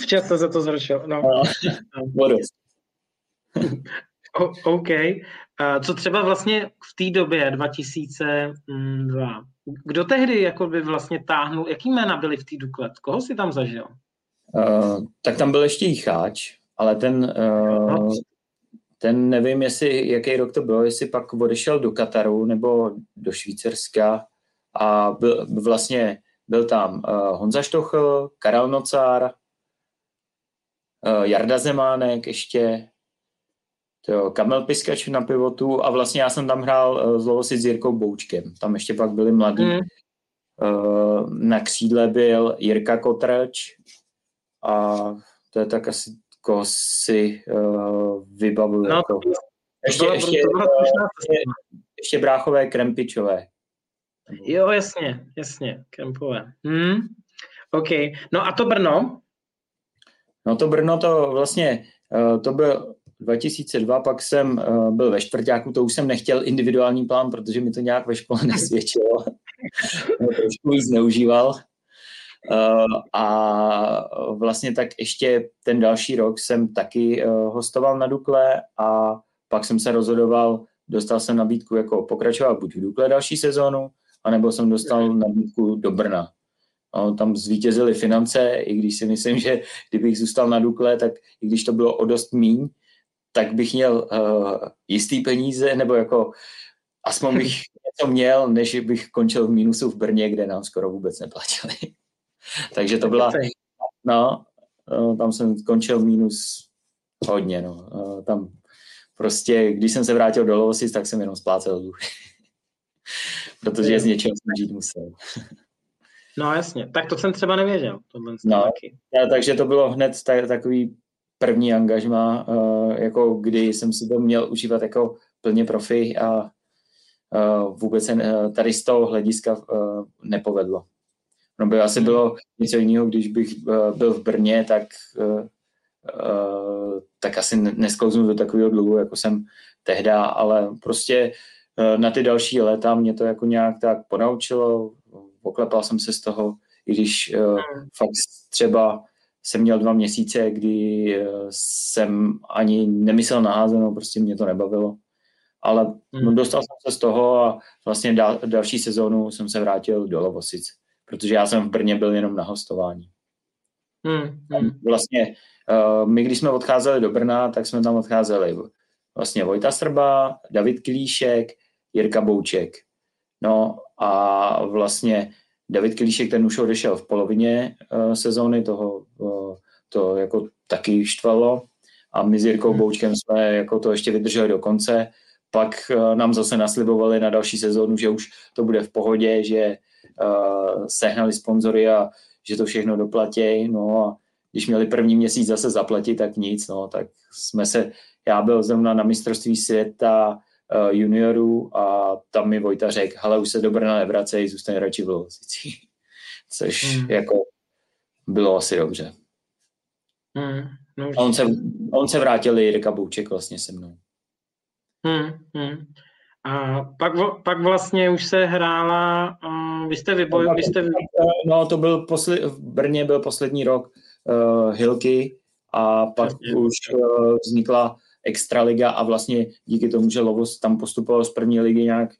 v čase se to zrušilo. No. no. OK. Co třeba vlastně v té době 2002? Kdo tehdy jako by vlastně táhnul, jaký jména byly v té Dukle? Koho si tam zažil? Uh, tak tam byl ještě Jícháč, ale ten, uh, ten nevím, jestli, jaký rok to bylo, jestli pak odešel do Kataru nebo do Švýcarska a byl, vlastně byl tam uh, Honza Štochl, Karel Nocár, uh, Jarda Zemánek ještě, to Kamel Piskač na pivotu a vlastně já jsem tam hrál uh, zlovosit s Jirkou Boučkem. Tam ještě pak byli mladí. Mm. Uh, na křídle byl Jirka Kotrač a to je tak asi koho si uh, vybavuju. No, jako. ještě, ještě, ještě, ještě bráchové Krempičové. Jo, jasně, jasně, Krempové. Hmm. OK. No a to Brno? No to Brno to vlastně, uh, to byl 2002, pak jsem uh, byl ve čtvrtáku, to už jsem nechtěl individuální plán, protože mi to nějak ve škole nesvědčilo. trošku víc neužíval. Uh, a vlastně tak ještě ten další rok jsem taky uh, hostoval na Dukle a pak jsem se rozhodoval, dostal jsem nabídku jako pokračovat buď v Dukle další sezónu, anebo jsem dostal nabídku do Brna. No, tam zvítězily finance, i když si myslím, že kdybych zůstal na Dukle, tak i když to bylo o dost míň, tak bych měl uh, jistý peníze, nebo jako aspoň bych něco měl, než bych končil v mínusu v Brně, kde nám skoro vůbec neplatili. Takže to byla, no, uh, tam jsem končil minus hodně, no. Tam prostě, když jsem se vrátil do Lovosis, tak jsem jenom splácel dluh. Protože z něčeho jsem žít musel. No jasně, tak to jsem třeba nevěděl. Tohle no, taky. takže to bylo hned takový první angažma, jako kdy jsem si to měl užívat jako plně profi a vůbec se uh, tady z toho hlediska uh, nepovedlo. No by asi hmm. bylo něco jiného, když bych uh, byl v Brně, tak, uh, uh, tak asi nesklouznu do takového dluhu, jako jsem tehda, ale prostě na ty další léta mě to jako nějak tak ponaučilo, poklepal jsem se z toho, i když uh, fakt třeba jsem měl dva měsíce, kdy eh, jsem ani nemyslel na házenou, prostě mě to nebavilo. Ale hmm. dostal jsem se z toho a vlastně dal, další sezónu jsem se vrátil do Lovosic, protože já jsem v Brně byl jenom na hostování. Hmm. Hmm. Vlastně uh, my, když jsme odcházeli do Brna, tak jsme tam odcházeli vlastně Vojta Srba, David Klíšek, Jirka Bouček. No a vlastně David Klíšek ten už odešel v polovině uh, sezóny, toho uh, to jako taky štvalo a my s Jirkou hmm. Boučkem jsme jako to ještě vydrželi do konce. Pak uh, nám zase naslibovali na další sezónu, že už to bude v pohodě, že sehnali sponzory a že to všechno doplatí. No a když měli první měsíc zase zaplatit, tak nic, no, tak jsme se, já byl zrovna na mistrovství světa uh, juniorů a tam mi Vojta řekl, ale už se do Brna nevracej, zůstane radši v Lovosicích. Což mm. jako bylo asi dobře. Mm, no, a on, se, on se vrátil Jirka Bouček vlastně se mnou. Mm, mm. A pak, pak vlastně už se hrála, uh, vy jste vyboj, vy jste... No to byl posled, v Brně byl poslední rok uh, Hilky a pak Přesně. už uh, vznikla extraliga a vlastně díky tomu, že Lovos tam postupoval z první ligy nějak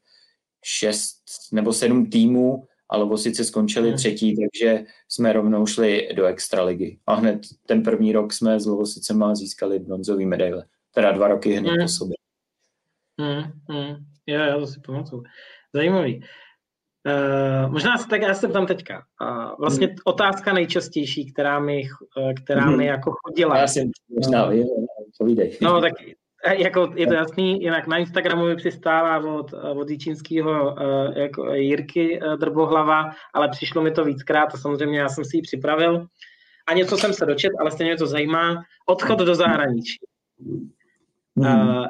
šest nebo sedm týmů a Lovosice skončili hmm. třetí, takže jsme rovnou šli do extraligy. A hned ten první rok jsme s Lovosicema získali bronzový medaile. Teda dva roky hned hmm. po sobě. Hmm, hmm. Jo, já to si pamatuju. Zajímavý. Uh, možná se tak já se tam teďka. Uh, vlastně hmm. otázka nejčastější, která mi, uh, která hmm. mi jako chodila. Já jsem možná, uh, povídej. No tak jako je to jasný, jinak na Instagramu mi přistává od, od Jíčínského uh, jako Jirky uh, Drbohlava, ale přišlo mi to víckrát a samozřejmě já jsem si ji připravil. A něco jsem se dočet, ale stejně mě to zajímá. Odchod do zahraničí. Uh,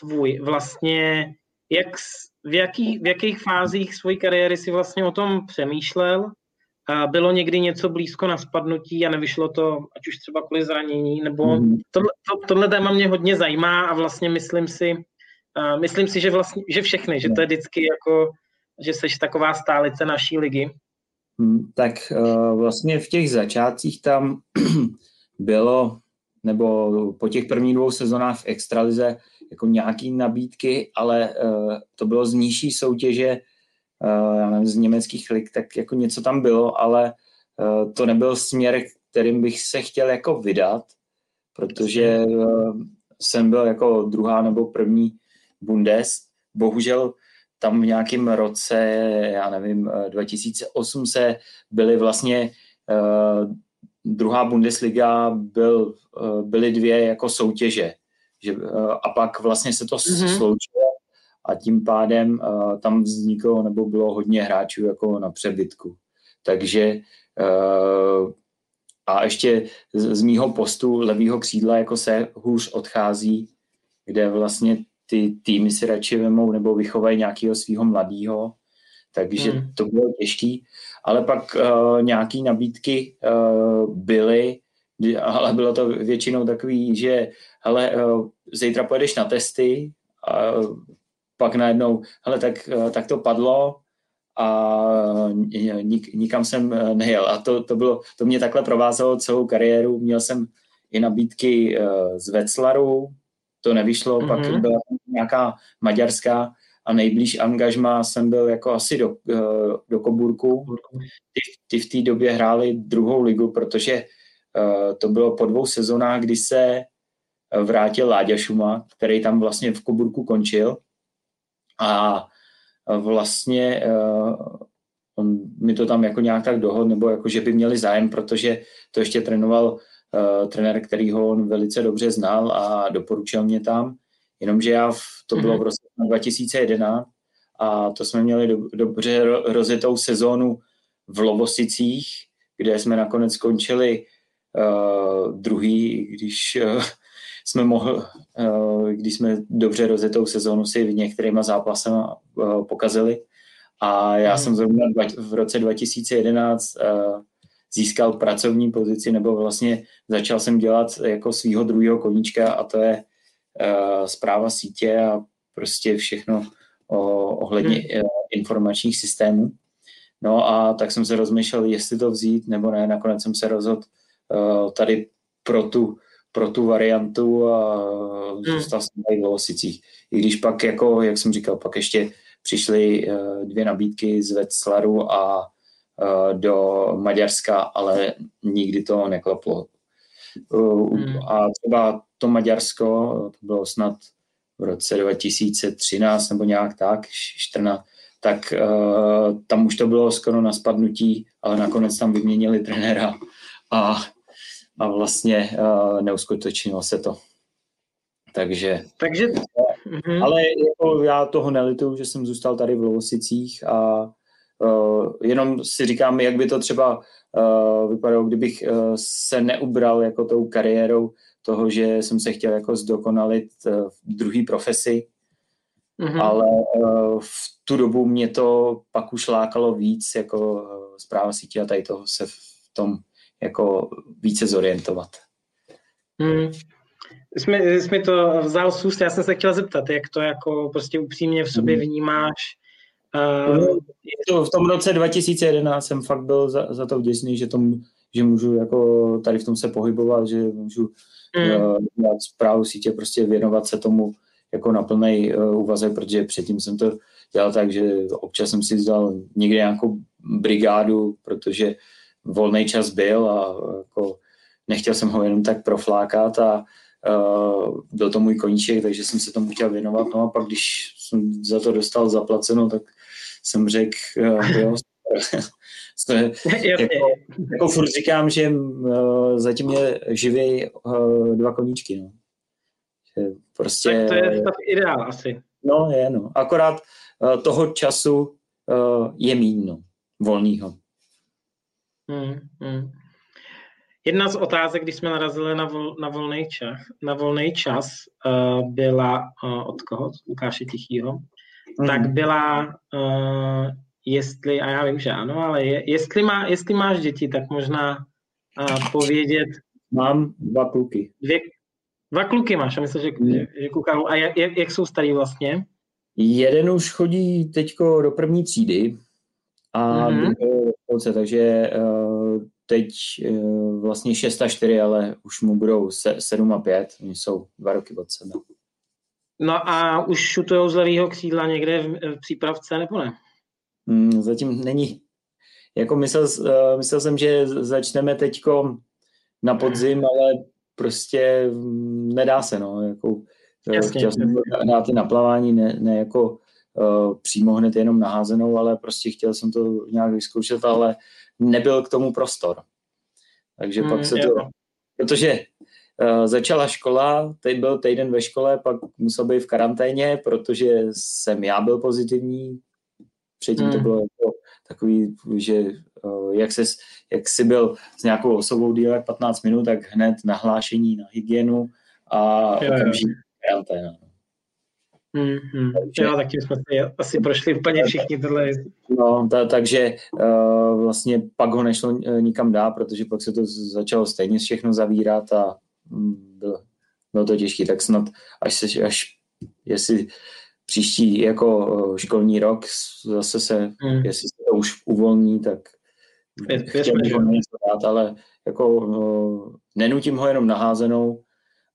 tvůj vlastně, jak, v, jaký, v jakých fázích své kariéry si vlastně o tom přemýšlel? A bylo někdy něco blízko na spadnutí a nevyšlo to, ať už třeba kvůli zranění, nebo mm. tohle, to, tohle téma mě hodně zajímá a vlastně myslím si, uh, myslím si, že vlastně, že všechny, že to je vždycky jako, že seš taková stálice naší ligy. Hmm, tak uh, vlastně v těch začátcích tam bylo, nebo po těch prvních dvou sezónách v Extralize jako nějaký nabídky, ale uh, to bylo z nižší soutěže, uh, já nevím, z německých lig, tak jako něco tam bylo, ale uh, to nebyl směr, kterým bych se chtěl jako vydat, protože uh, jsem byl jako druhá nebo první Bundes. Bohužel tam v nějakém roce, já nevím, 2008 se byly vlastně uh, druhá Bundesliga byl, uh, byly dvě jako soutěže. Že, uh, a pak vlastně se to mm-hmm. sloučilo a tím pádem uh, tam vzniklo nebo bylo hodně hráčů jako na přebytku. Takže uh, a ještě z, z mýho postu levýho křídla jako se hůř odchází, kde vlastně ty týmy si radši vemou nebo vychovají nějakého svého mladého, takže hmm. to bylo těžký. Ale pak uh, nějaký nabídky uh, byly, ale bylo to většinou takový, že hele, uh, zítra pojedeš na testy a pak najednou, hele, tak, uh, tak to padlo a nik, nikam jsem nejel. A to, to, bylo, to mě takhle provázelo celou kariéru. Měl jsem i nabídky z Veclaru, to nevyšlo, mm-hmm. pak byla nějaká maďarská a nejblíž angažma jsem byl jako asi do, eh, do Koburku. Ty, ty v té době hráli druhou ligu, protože uh, to bylo po dvou sezónách, kdy se vrátil Láďa Šuma, který tam vlastně v Koburku končil a vlastně uh, on mi to tam jako nějak tak dohod, nebo jako, že by měli zájem, protože to ještě trénoval trenér, který ho on velice dobře znal a doporučil mě tam. Jenomže já, v, to bylo v mhm. roce 2011 a to jsme měli do, dobře rozjetou sezónu v Lovosicích, kde jsme nakonec skončili uh, druhý, když uh, jsme mohli, uh, když jsme dobře rozjetou sezónu si v některýma zápasama uh, pokazili. A já mm. jsem zrovna v roce 2011 uh, získal pracovní pozici, nebo vlastně začal jsem dělat jako svého druhého koníčka a to je uh, zpráva sítě a prostě všechno o, ohledně hmm. informačních systémů. No a tak jsem se rozmýšlel, jestli to vzít nebo ne. Nakonec jsem se rozhodl tady pro tu, pro tu variantu a hmm. zůstal jsem tady v Lovosicích. I když pak, jako, jak jsem říkal, pak ještě přišly uh, dvě nabídky z Veclaru a uh, do Maďarska, ale nikdy to neklaplo. Hmm. A třeba to Maďarsko, to bylo snad v roce 2013 nebo nějak tak, 14, tak uh, tam už to bylo skoro na spadnutí, ale nakonec tam vyměnili trenéra a, a vlastně uh, neuskutečnilo se to. Takže, Takže uh, ale jako já toho nelituju, že jsem zůstal tady v Lovosicích a uh, jenom si říkám, jak by to třeba uh, vypadalo, kdybych uh, se neubral jako tou kariérou toho, že jsem se chtěl jako zdokonalit uh, v druhé profesi, mm-hmm. ale uh, v tu dobu mě to pak už lákalo víc jako uh, zpráva sítě a tady toho se v tom jako více zorientovat. Mm. Jsi, jsi mi to vzal z úst, já jsem se chtěl zeptat, jak to jako prostě upřímně v sobě mhm. vnímáš, Uh, to, v tom roce 2011 jsem fakt byl za, za to vděčný, že, tom, že můžu jako tady v tom se pohybovat, že můžu mm. uh, dělat zprávu sítě, prostě věnovat se tomu jako na plný uh, úvazek, protože předtím jsem to dělal tak, že občas jsem si vzal někde nějakou brigádu, protože volný čas byl a jako nechtěl jsem ho jenom tak proflákat a uh, byl to můj koníček, takže jsem se tomu chtěl věnovat. No a pak, když jsem za to dostal zaplaceno, tak jsem řekl, uh, jo, jako, jako furt říkám, že uh, zatím mě živí uh, dva koníčky. No. Že prostě, tak to je stav ideál asi. No, je, no. Akorát uh, toho času uh, je míň, no, volnýho. Hmm, hmm. Jedna z otázek, když jsme narazili na, vol, na volný čas, na volný čas uh, byla uh, od koho? Z Lukáše Tichýho. Mm. Tak byla, uh, jestli, a já vím, že ano, ale je, jestli, má, jestli máš děti, tak možná uh, povědět. Mám dva kluky. Dvě, dva kluky máš, a myslím, že, mm. že, že kukáhu. A jak, jak, jak jsou starý vlastně? Jeden už chodí teďko do první třídy a mm-hmm. Do takže uh, teď uh, vlastně 6 a 4, ale už mu budou se, 7 a 5, oni jsou dva roky od sebe. No a už šutujou z levého křídla někde v, v přípravce, nebo ne? Hmm, zatím není. Jako myslel, uh, myslel jsem, že začneme teďko na podzim, ale prostě mm, nedá se, no. Jako, Jasně, chtěl jsem dát i na plavání, ne, ne jako uh, přímo hned jenom naházenou, ale prostě chtěl jsem to nějak vyzkoušet, ale nebyl k tomu prostor. Takže hmm, pak se to... Protože uh, začala škola, teď byl týden ve škole, pak musel být v karanténě, protože jsem já byl pozitivní, předtím hmm. to bylo jako takový, že uh, jak, ses, jak jsi byl s nějakou osobou díle 15 minut, tak hned nahlášení na hygienu a okamžitě karanténa. Mm-hmm. Takže, jo, taky jsme si asi prošli úplně všichni tohle. No, ta, takže uh, vlastně pak ho nešlo uh, nikam dát, protože pak se to začalo stejně všechno zavírat a um, bylo, bylo to těžké, tak snad až se, až jestli příští jako uh, školní rok zase se, mm. jestli se to už uvolní, tak chtěl bych ho něco dát, ale jako uh, nenutím ho jenom naházenou,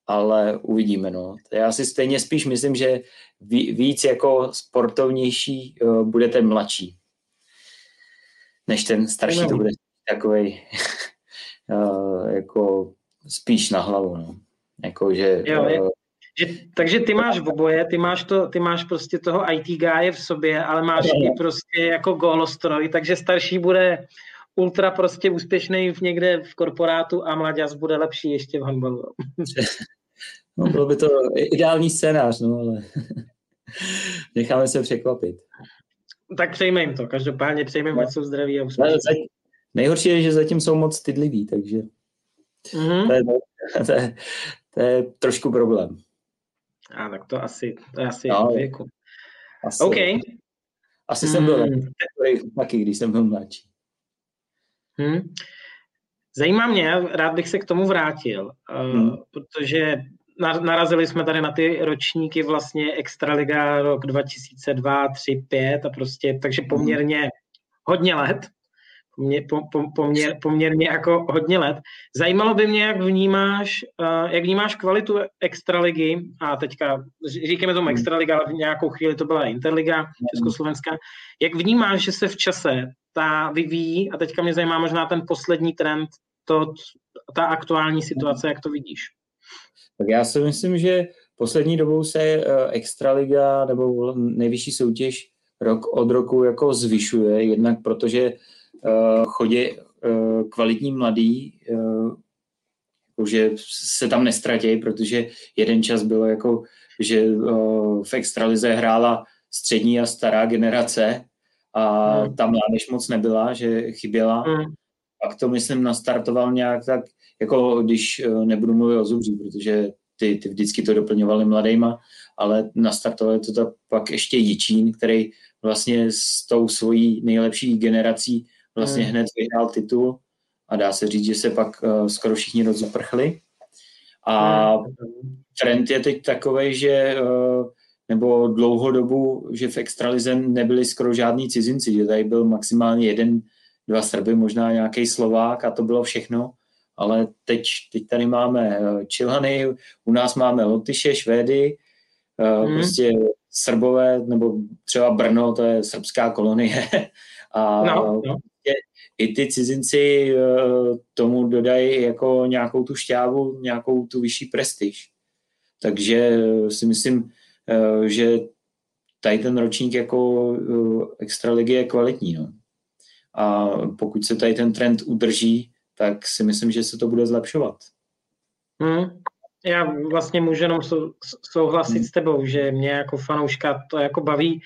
ale uvidíme. No. Já si stejně spíš myslím, že víc jako sportovnější uh, bude ten mladší, než ten starší, no. to bude takový uh, jako spíš na hlavu. No. Jako, že, jo, je, uh, že, takže ty máš v oboje, ty máš, to, ty máš prostě toho IT guy v sobě, ale máš i prostě jako golostroj, takže starší bude ultra prostě úspěšný v někde v korporátu a mladěz bude lepší ještě v handballu. No, bylo by to ideální scénář, no, ale necháme se překvapit. Tak přejme jim to, každopádně přejme no. jsou zdraví a úspěšní. Nejhorší je, že zatím jsou moc stydliví, takže mm-hmm. to, je, to, je, to je trošku problém. A tak to asi, to je asi no, věku. Asi, OK. Asi mm. jsem byl hmm. taky, když jsem byl mladší. Hmm. Zajímá mě, rád bych se k tomu vrátil, hmm. uh, protože narazili jsme tady na ty ročníky vlastně Extraliga rok 2002, 3, 5 a prostě, takže hmm. poměrně hodně let, poměr, poměr, poměrně jako hodně let. Zajímalo by mě, jak vnímáš, uh, jak vnímáš kvalitu Extraligy a teďka říkáme tomu hmm. Extraliga, ale v nějakou chvíli to byla Interliga Československá. Jak vnímáš, že se v čase ta vyvíjí a teďka mě zajímá možná ten poslední trend, to, ta aktuální situace, jak to vidíš? Tak já si myslím, že poslední dobou se eh, Extraliga nebo nejvyšší soutěž rok od roku jako zvyšuje, jednak protože uh, chodí uh, kvalitní mladí, že se tam nestratí, protože jeden čas bylo jako, že v Extralize hrála střední a stará generace a hmm. ta mládež moc nebyla, že chyběla. Hmm. Pak to, myslím, nastartoval nějak tak, jako když nebudu mluvit o Zubří, protože ty, ty vždycky to doplňovali mladejma, ale nastartovali to tak pak ještě Jičín, který vlastně s tou svojí nejlepší generací vlastně hmm. hned vyhrál titul a dá se říct, že se pak uh, skoro všichni rozuprchli. A hmm. trend je teď takový, že uh, nebo dlouhodobu, že v extralize nebyli skoro žádní cizinci, že tady byl maximálně jeden, dva Srby, možná nějaký Slovák a to bylo všechno ale teď, teď tady máme eh, Čilhany, u nás máme Lotyše, Švédy, hmm. prostě Srbové, nebo třeba Brno, to je srbská kolonie. A no, no. i ty cizinci eh, tomu dodají jako nějakou tu šťávu, nějakou tu vyšší prestiž. Takže si myslím, že tady ten ročník jako extraligy je kvalitní. No. A pokud se tady ten trend udrží, tak si myslím, že se to bude zlepšovat. Hmm. Já vlastně můžu jenom sou, souhlasit hmm. s tebou, že mě jako fanouška to jako baví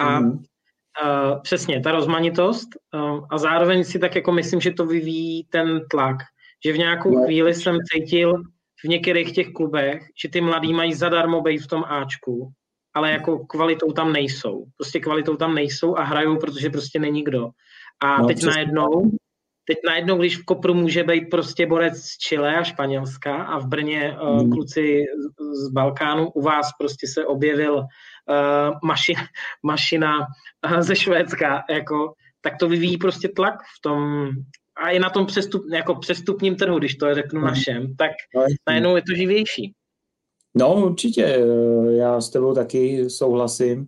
a hmm. uh, přesně ta rozmanitost uh, a zároveň si tak jako myslím, že to vyvíjí ten tlak, že v nějakou no. chvíli jsem cítil v některých těch klubech, že ty mladí mají zadarmo být v tom Ačku, ale jako kvalitou tam nejsou. Prostě kvalitou tam nejsou a hrajou, protože prostě není kdo. A no, teď přesně. najednou teď najednou, když v Kopru může být prostě borec z Chile a Španělska a v Brně uh, kluci z, z Balkánu, u vás prostě se objevil uh, mašina, mašina uh, ze Švédska, jako, tak to vyvíjí prostě tlak v tom, a i na tom přestup, jako přestupním trhu, když to řeknu hmm. našem, tak no, najednou je to živější. No určitě, já s tebou taky souhlasím.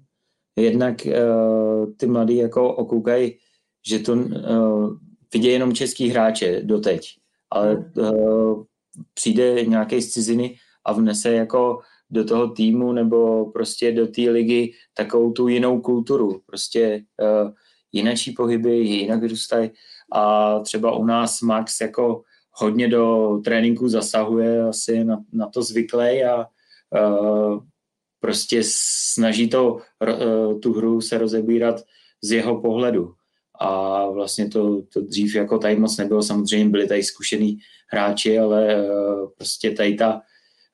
Jednak uh, ty mladí jako okoukají, že to uh, vidí jenom český hráče doteď, ale uh, přijde nějaký z ciziny a vnese jako do toho týmu nebo prostě do té ligy takovou tu jinou kulturu. Prostě uh, jinačí pohyby, jinak vyrůstají a třeba u nás Max jako hodně do tréninku zasahuje, asi na, na to zvyklý a uh, prostě snaží to, uh, tu hru se rozebírat z jeho pohledu. A vlastně to, to dřív jako tady moc nebylo, samozřejmě byli tady zkušený hráči, ale uh, prostě tady ta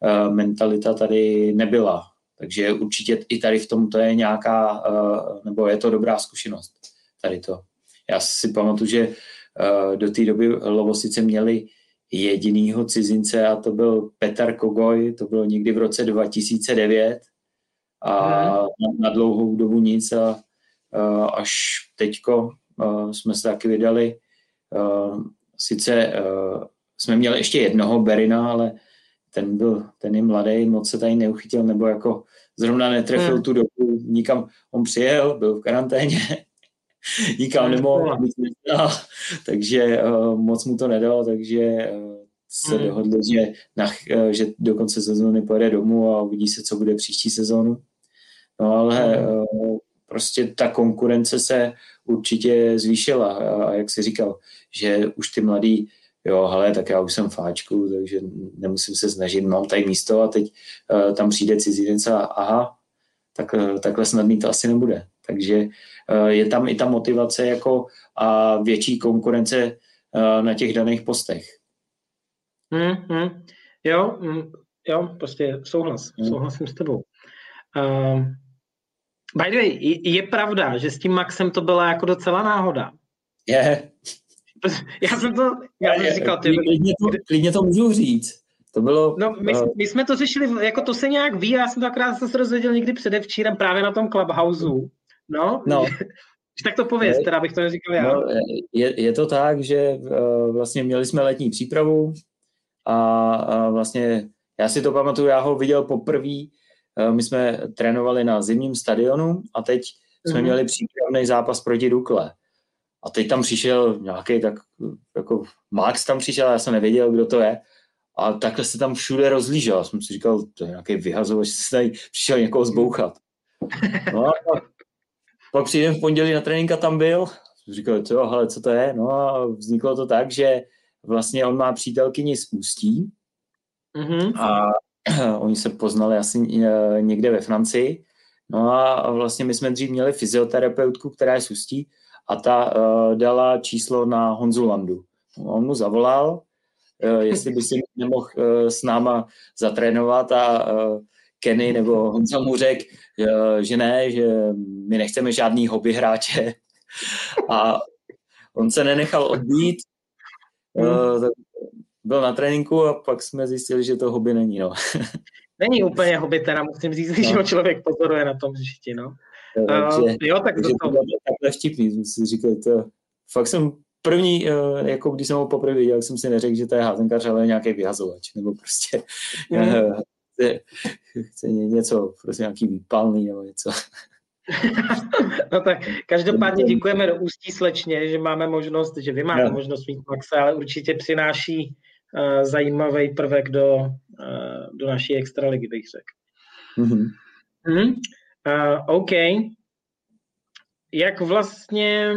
uh, mentalita tady nebyla. Takže určitě i tady v tom to je nějaká, uh, nebo je to dobrá zkušenost, tady to. Já si pamatuju, že do té doby Lovosice měli jedinýho cizince a to byl Petar Kogoj, to bylo někdy v roce 2009 a hmm. na, na dlouhou dobu nic a uh, až teďko jsme se taky vydali. Uh, sice uh, jsme měli ještě jednoho Berina, ale ten byl, ten je mladý, moc se tady neuchytil, nebo jako zrovna netrefil hmm. tu dobu, nikam, on přijel, byl v karanténě, nikam hmm. nemohl, takže uh, moc mu to nedalo, takže uh, se hmm. dohodli, že, na, uh, že do konce sezóny pojede domů a uvidí se, co bude příští sezónu. No ale hmm. uh, prostě ta konkurence se určitě zvýšila a, a jak jsi říkal, že už ty mladí jo, hele, tak já už jsem fáčku, takže nemusím se snažit, mám tady místo a teď uh, tam přijde cizinec a aha, tak, uh, takhle snadný to asi nebude. Takže uh, je tam i ta motivace jako a větší konkurence uh, na těch daných postech. Hmm, hmm. Jo, hmm, jo, prostě souhlas, hmm. souhlasím s tebou. Uh, by the way, je, pravda, že s tím Maxem to byla jako docela náhoda. Je. Já jsem to, já jsem říkal, ty... Klidně to, klidně to můžu říct. To bylo... No, my, uh... my, jsme to řešili, jako to se nějak ví, já jsem to akrát se dozvěděl někdy předevčírem právě na tom Clubhouse. No, no. tak to pověz, teda bych to neříkal já. No, je, je to tak, že uh, vlastně měli jsme letní přípravu a, a vlastně já si to pamatuju, já ho viděl poprvé, my jsme trénovali na zimním stadionu a teď jsme mm-hmm. měli přípravný zápas proti Dukle. A teď tam přišel nějaký tak, jako Max tam přišel, já jsem nevěděl, kdo to je. A takhle se tam všude rozlížel. Já jsem si říkal, to je nějaký vyhazovač, že se tady přišel někoho zbouchat. No a pak přijde v pondělí na trénink a tam byl. Říkal, co, ale co to je? No a vzniklo to tak, že vlastně on má přítelkyni z Ústí mm-hmm. a oni se poznali asi někde ve Francii. No a vlastně my jsme dřív měli fyzioterapeutku, která je z Ústí a ta uh, dala číslo na Honzu Landu. On mu zavolal, uh, jestli by si nemohl uh, s náma zatrénovat a uh, Kenny nebo Honza mu řekl, uh, že ne, že my nechceme žádný hobby hráče. A on se nenechal odbít, uh, byl na tréninku a pak jsme zjistili, že to hobby není. No. Není úplně hobby, teda musím říct, no. že ho člověk pozoruje na tom žití. No. Uh, jo, tak to, to... takhle vtipný, jsem si říkal, to, fakt jsem první, uh, jako když jsem ho poprvé viděl, jsem si neřekl, že to je házenkař, ale nějaký vyhazovač, nebo prostě mm. uh, chce, chce něco, prostě nějaký výpalný nebo něco. no tak každopádně děkujeme do Ústí slečně, že máme možnost, že vy máte no. možnost mít Maxa, ale určitě přináší zajímavý prvek do, do naší extraligy, bych řekl. Mm-hmm. Mm. Uh, OK. Jak vlastně,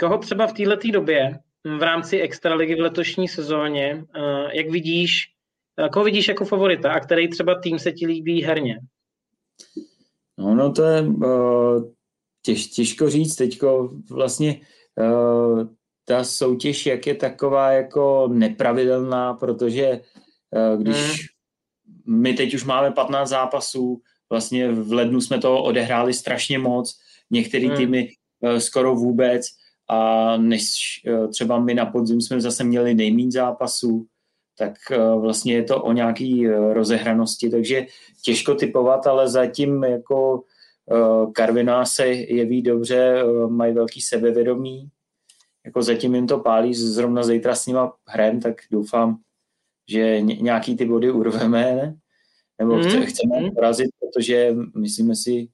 koho třeba v této době v rámci Extraligy v letošní sezóně, uh, jak vidíš, uh, koho vidíš jako favorita a který třeba tým se ti líbí herně? No, no to je uh, těž, těžko říct. Teďko vlastně uh, ta soutěž, jak je taková jako nepravidelná, protože uh, když hmm. my teď už máme 15 zápasů, Vlastně v lednu jsme to odehráli strašně moc, některé hmm. týmy uh, skoro vůbec a než uh, třeba my na podzim jsme zase měli nejméně zápasů, tak vlastně je to o nějaký rozehranosti, takže těžko typovat, ale zatím jako Karviná se jeví dobře, mají velký sebevědomí, jako zatím jim to pálí, zrovna zítra s nima hrem, tak doufám, že nějaký ty body urveme, ne? nebo mm. chceme mm. porazit, protože myslíme si,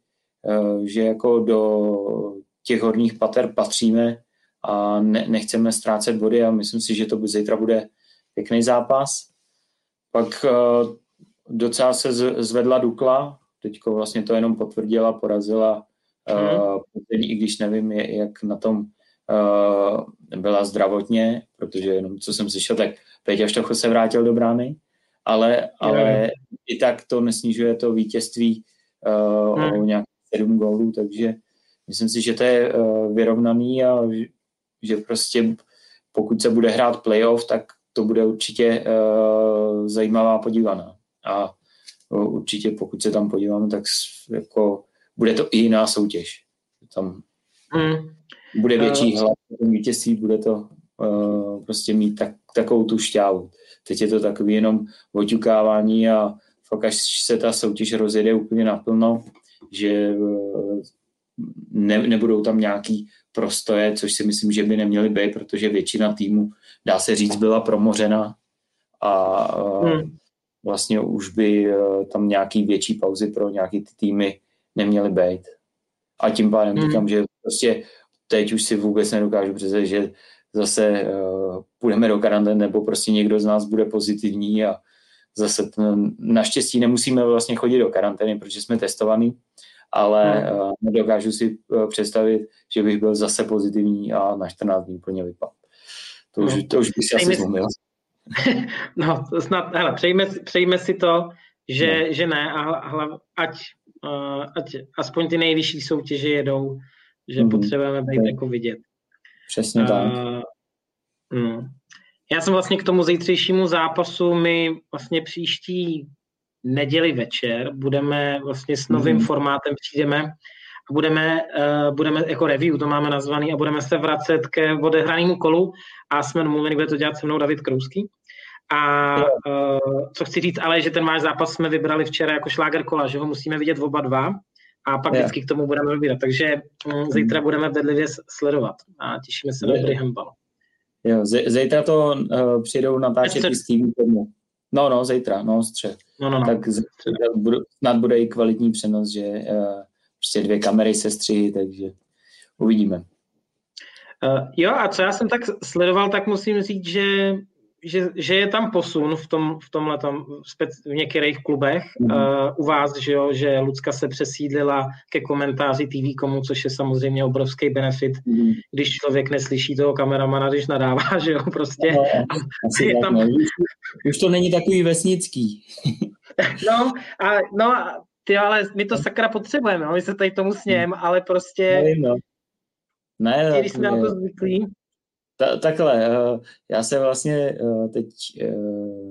eh, že jako do těch horních pater patříme a ne, nechceme ztrácet body a myslím si, že to by zítra bude pěkný zápas. Pak uh, docela se zvedla Dukla, teďko vlastně to jenom potvrdila, porazila, uh, i když nevím, jak na tom byla zdravotně, protože jenom co jsem slyšel, tak Peťa Štocho se vrátil do brány, ale, ale i tak to nesnižuje to vítězství uh, hmm. o nějakých sedm gólů, takže myslím si, že to je uh, vyrovnaný a že prostě pokud se bude hrát playoff, tak to bude určitě uh, zajímavá podívaná. A uh, určitě pokud se tam podíváme, tak jako bude to i jiná soutěž. Tam mm. Bude větší uh, hlad, vítězství bude to uh, prostě mít tak, takovou tu šťávu. Teď je to takový jenom oťukávání a fakt až se ta soutěž rozjede úplně naplno, že uh, ne, nebudou tam nějaký prostoje, což si myslím, že by neměly být, protože většina týmu, dá se říct, byla promořena a hmm. vlastně už by tam nějaký větší pauzy pro nějaký ty týmy neměly být. A tím pádem hmm. říkám, že prostě teď už si vůbec nedokážu představit, že zase uh, půjdeme do karantény nebo prostě někdo z nás bude pozitivní a zase ten, naštěstí nemusíme vlastně chodit do karantény, protože jsme testovaní, ale no. uh, nedokážu si uh, představit, že bych byl zase pozitivní a na 14 dní plně vypadl. To už, no. to už bych si asi zlomil. No, snad, hele, přejme, přejme si to, že, no. že ne, a hlav, ať, uh, ať aspoň ty nejvyšší soutěže jedou, že mm. potřebujeme být jako vidět. Přesně uh, tak. No. Já jsem vlastně k tomu zítřejšímu zápasu, my vlastně příští neděli večer budeme vlastně s novým mm. formátem přijdeme a budeme, uh, budeme jako review, to máme nazvaný, a budeme se vracet ke odehranému kolu a jsme domluveni, bude to dělat se mnou David Krousky. A uh, co chci říct, ale že ten váš zápas jsme vybrali včera jako šláger kola, že ho musíme vidět oba dva a pak yeah. vždycky k tomu budeme vybírat. Takže um, zítra budeme bedlivě sledovat a těšíme se na dobrý handball. Jo, zítra to uh, přijdou natáčet i TV tomu. No, no, zítra, no, střed. No, no, no. Tak budu, snad bude i kvalitní přenos, že uh, prostě dvě kamery se střihy, takže uvidíme. Uh, jo, a co já jsem tak sledoval, tak musím říct, že že, že je tam posun v, tom, v tomhle tom, v některých klubech. Mm. Uh, u vás, že jo, že Lucka se přesídlila ke komentáři TV komu, což je samozřejmě obrovský benefit, mm. když člověk neslyší toho kameramana, když nadává, že jo, prostě. No, asi je tam... už, už to není takový vesnický. no, a, no, ty, ale my to sakra potřebujeme, no, my se tady tomu sněm, ale prostě... Nevím, no. Ne, když jsme na to zvyklí, ta, takhle, eh, já se vlastně eh, teď eh,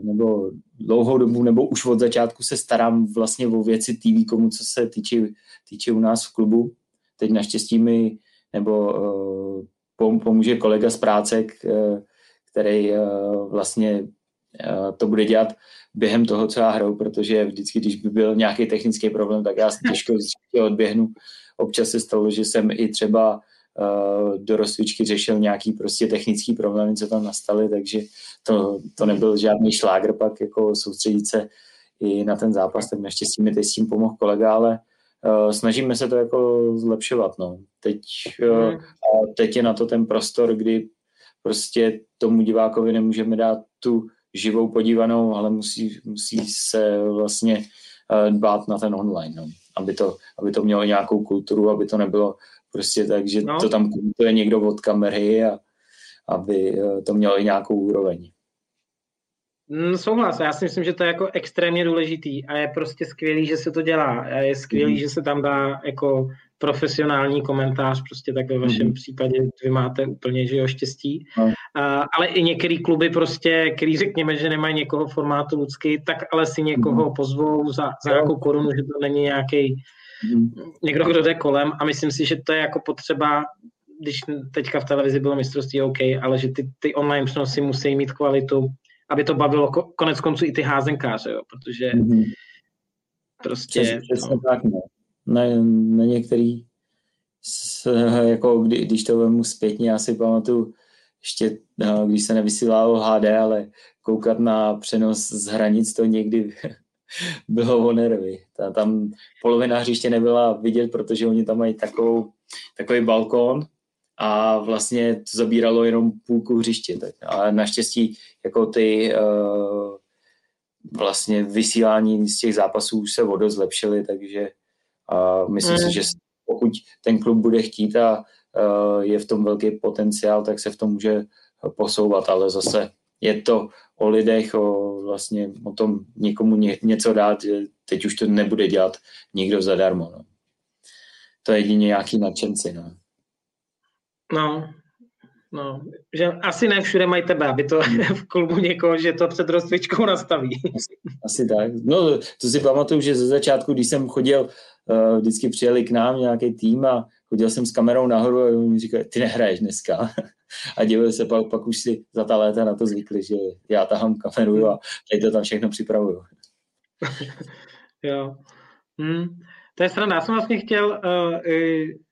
nebo dlouhou dobu, nebo už od začátku se starám vlastně o věci TV, komu co se týče, týče u nás v klubu. Teď naštěstí mi nebo pomůže kolega z práce, který vlastně to bude dělat během toho, co já hraju, protože vždycky, když by byl nějaký technický problém, tak já těžko odběhnu. Občas se stalo, že jsem i třeba do rozcvičky řešil nějaký prostě technický problémy, co tam nastaly, takže to, to nebyl žádný šlágr pak jako soustředit se i na ten zápas, tak naštěstí mi teď s tím pomohl kolega, ale uh, snažíme se to jako zlepšovat, no. Teď, uh, a teď je na to ten prostor, kdy prostě tomu divákovi nemůžeme dát tu živou podívanou, ale musí, musí se vlastně uh, dbát na ten online, no. aby, to, aby to mělo nějakou kulturu, aby to nebylo Prostě tak, že no. to tam komentuje někdo od kamery a aby eh, to mělo i nějakou úroveň. Mm, souhlas, já si myslím, že to je jako extrémně důležitý a je prostě skvělý, že se to dělá. A je skvělý, mm. že se tam dá jako profesionální komentář, prostě tak ve vašem mm. případě vy máte úplně, že jo, štěstí. No. A, ale i některé kluby prostě, který řekněme, že nemají někoho formátu lidský, tak ale si někoho mm. pozvou za, za nějakou korunu, že to není nějaký. Někdo, kdo jde kolem a myslím si, že to je jako potřeba, když teďka v televizi bylo mistrovství OK, ale že ty, ty online přenosy musí mít kvalitu, aby to bavilo konec konců i ty házenkáře, jo, protože mm. prostě... Přes, přesně no. tak, no. Na, na některý, s, jako kdy, když to vemu zpětně, já si pamatuju, ještě, no, když se nevysílalo HD, ale koukat na přenos z hranic, to někdy bylo o nervy. Ta, tam polovina hřiště nebyla vidět, protože oni tam mají takovou, takový balkón a vlastně to zabíralo jenom půlku hřiště. Tak. A naštěstí jako ty uh, vlastně vysílání z těch zápasů už se vodo zlepšily, takže uh, myslím mm. si, že pokud ten klub bude chtít a uh, je v tom velký potenciál, tak se v tom může posouvat, ale zase je to o lidech, o vlastně o tom někomu ně, něco dát, že teď už to nebude dělat nikdo zadarmo. No. To je jedině nějaký nadšenci. No. no, no, že asi ne všude mají tebe, aby to v klubu někoho, že to před rozcvičkou nastaví. Asi, asi tak. No, to si pamatuju, že ze začátku, když jsem chodil, uh, vždycky přijeli k nám nějaký tým a chodil jsem s kamerou nahoru a oni říkali, ty nehraješ dneska. A divili se, pak, pak už si za ta léta na to zvykli, že já tahám kameru a teď to tam všechno připravuju. jo. Hmm. To je strana. Já jsem vlastně chtěl, uh,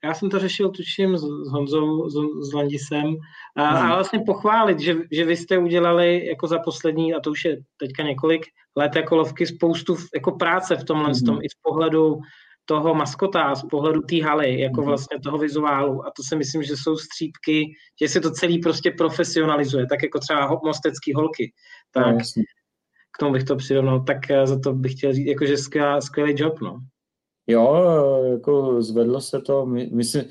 já jsem to řešil tuším s, s Honzou, s, s Landisem, uh, hmm. a vlastně pochválit, že, že vy jste udělali jako za poslední, a to už je teďka několik let jako lovky, spoustu jako práce v tomhle, hmm. tom, i z pohledu toho maskota z pohledu té haly, jako mhm. vlastně toho vizuálu. A to si myslím, že jsou střípky, že se to celý prostě profesionalizuje, tak jako třeba mostecký holky. Tak no, k tomu bych to přirovnal. Tak eh, za to bych chtěl říct, jakože skvělý, skvělý job, no. Jo, jako zvedlo se to. My, myslím,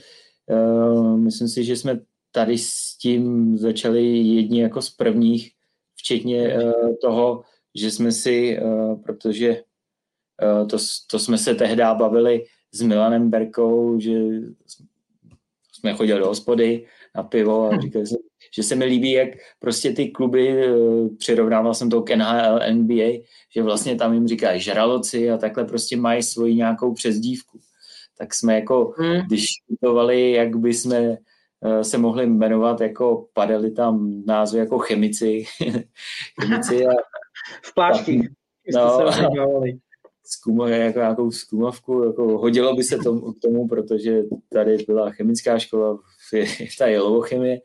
uh, myslím si, že jsme tady s tím začali jedni jako z prvních, včetně uh, toho, že jsme si, uh, protože Eh, to, to jsme se tehdy bavili s Milanem Berkou, že jsme chodili do hospody na pivo a hm. říkali jsme, že se mi líbí, jak prostě ty kluby, eh, přirovnával jsem to k NHL, NBA, že vlastně tam jim říkají žraloci a takhle prostě mají svoji nějakou přezdívku. Tak jsme jako, hmm. když diskutovali, jak by jsme eh, se mohli jmenovat, jako padaly tam názvy jako chemici. chemici a, v plášti. No, zkuma, jako nějakou zkumavku, jako hodilo by se tomu, k tomu, protože tady byla chemická škola, ta je lovochemie,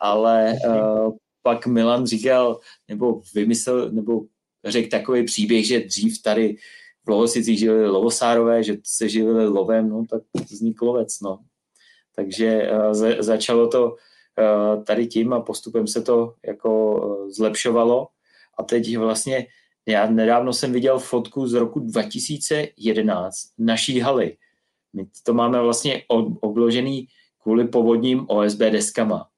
ale uh, pak Milan říkal, nebo vymyslel, nebo řekl takový příběh, že dřív tady v Lovosicích žili lovosárové, že se živili lovem, no tak vznikl lovec, no. Takže uh, za, začalo to uh, tady tím a postupem se to jako uh, zlepšovalo a teď vlastně já nedávno jsem viděl fotku z roku 2011 naší haly. My to máme vlastně obložený kvůli povodním OSB deskama.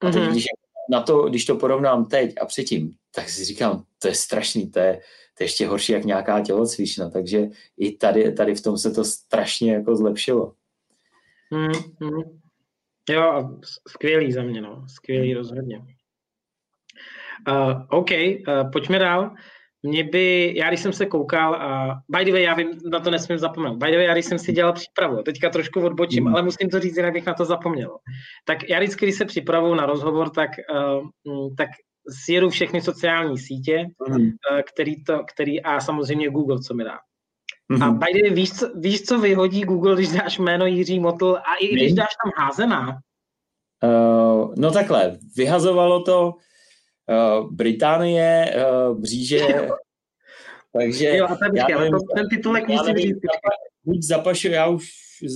A teď, mm-hmm. když, na to, když to porovnám teď a předtím, tak si říkám, to je strašný, to je, to je ještě horší jak nějaká tělocvična, takže i tady, tady v tom se to strašně jako zlepšilo. Mm-hmm. Jo, skvělý za mě, no. Skvělý rozhodně. Uh, OK, uh, pojďme dál. Mě by, já když jsem se koukal, a by the way, já vím, na to nesmím zapomenout, by the way, já když jsem si dělal přípravu, teďka trošku odbočím, mm. ale musím to říct, jinak bych na to zapomněl. Tak já vždycky, když se připravuju na rozhovor, tak, uh, tak sjedu všechny sociální sítě, mm. uh, který, to, který a samozřejmě Google, co mi dá. Mm-hmm. A by the way, víš co, víš, co vyhodí Google, když dáš jméno Jiří Motl a i když dáš tam házená? Uh, no takhle, vyhazovalo to uh, Británie, uh, bříže, takže... Jo, já nevím, to, ten titulek musím říct. Buď zapašu, já už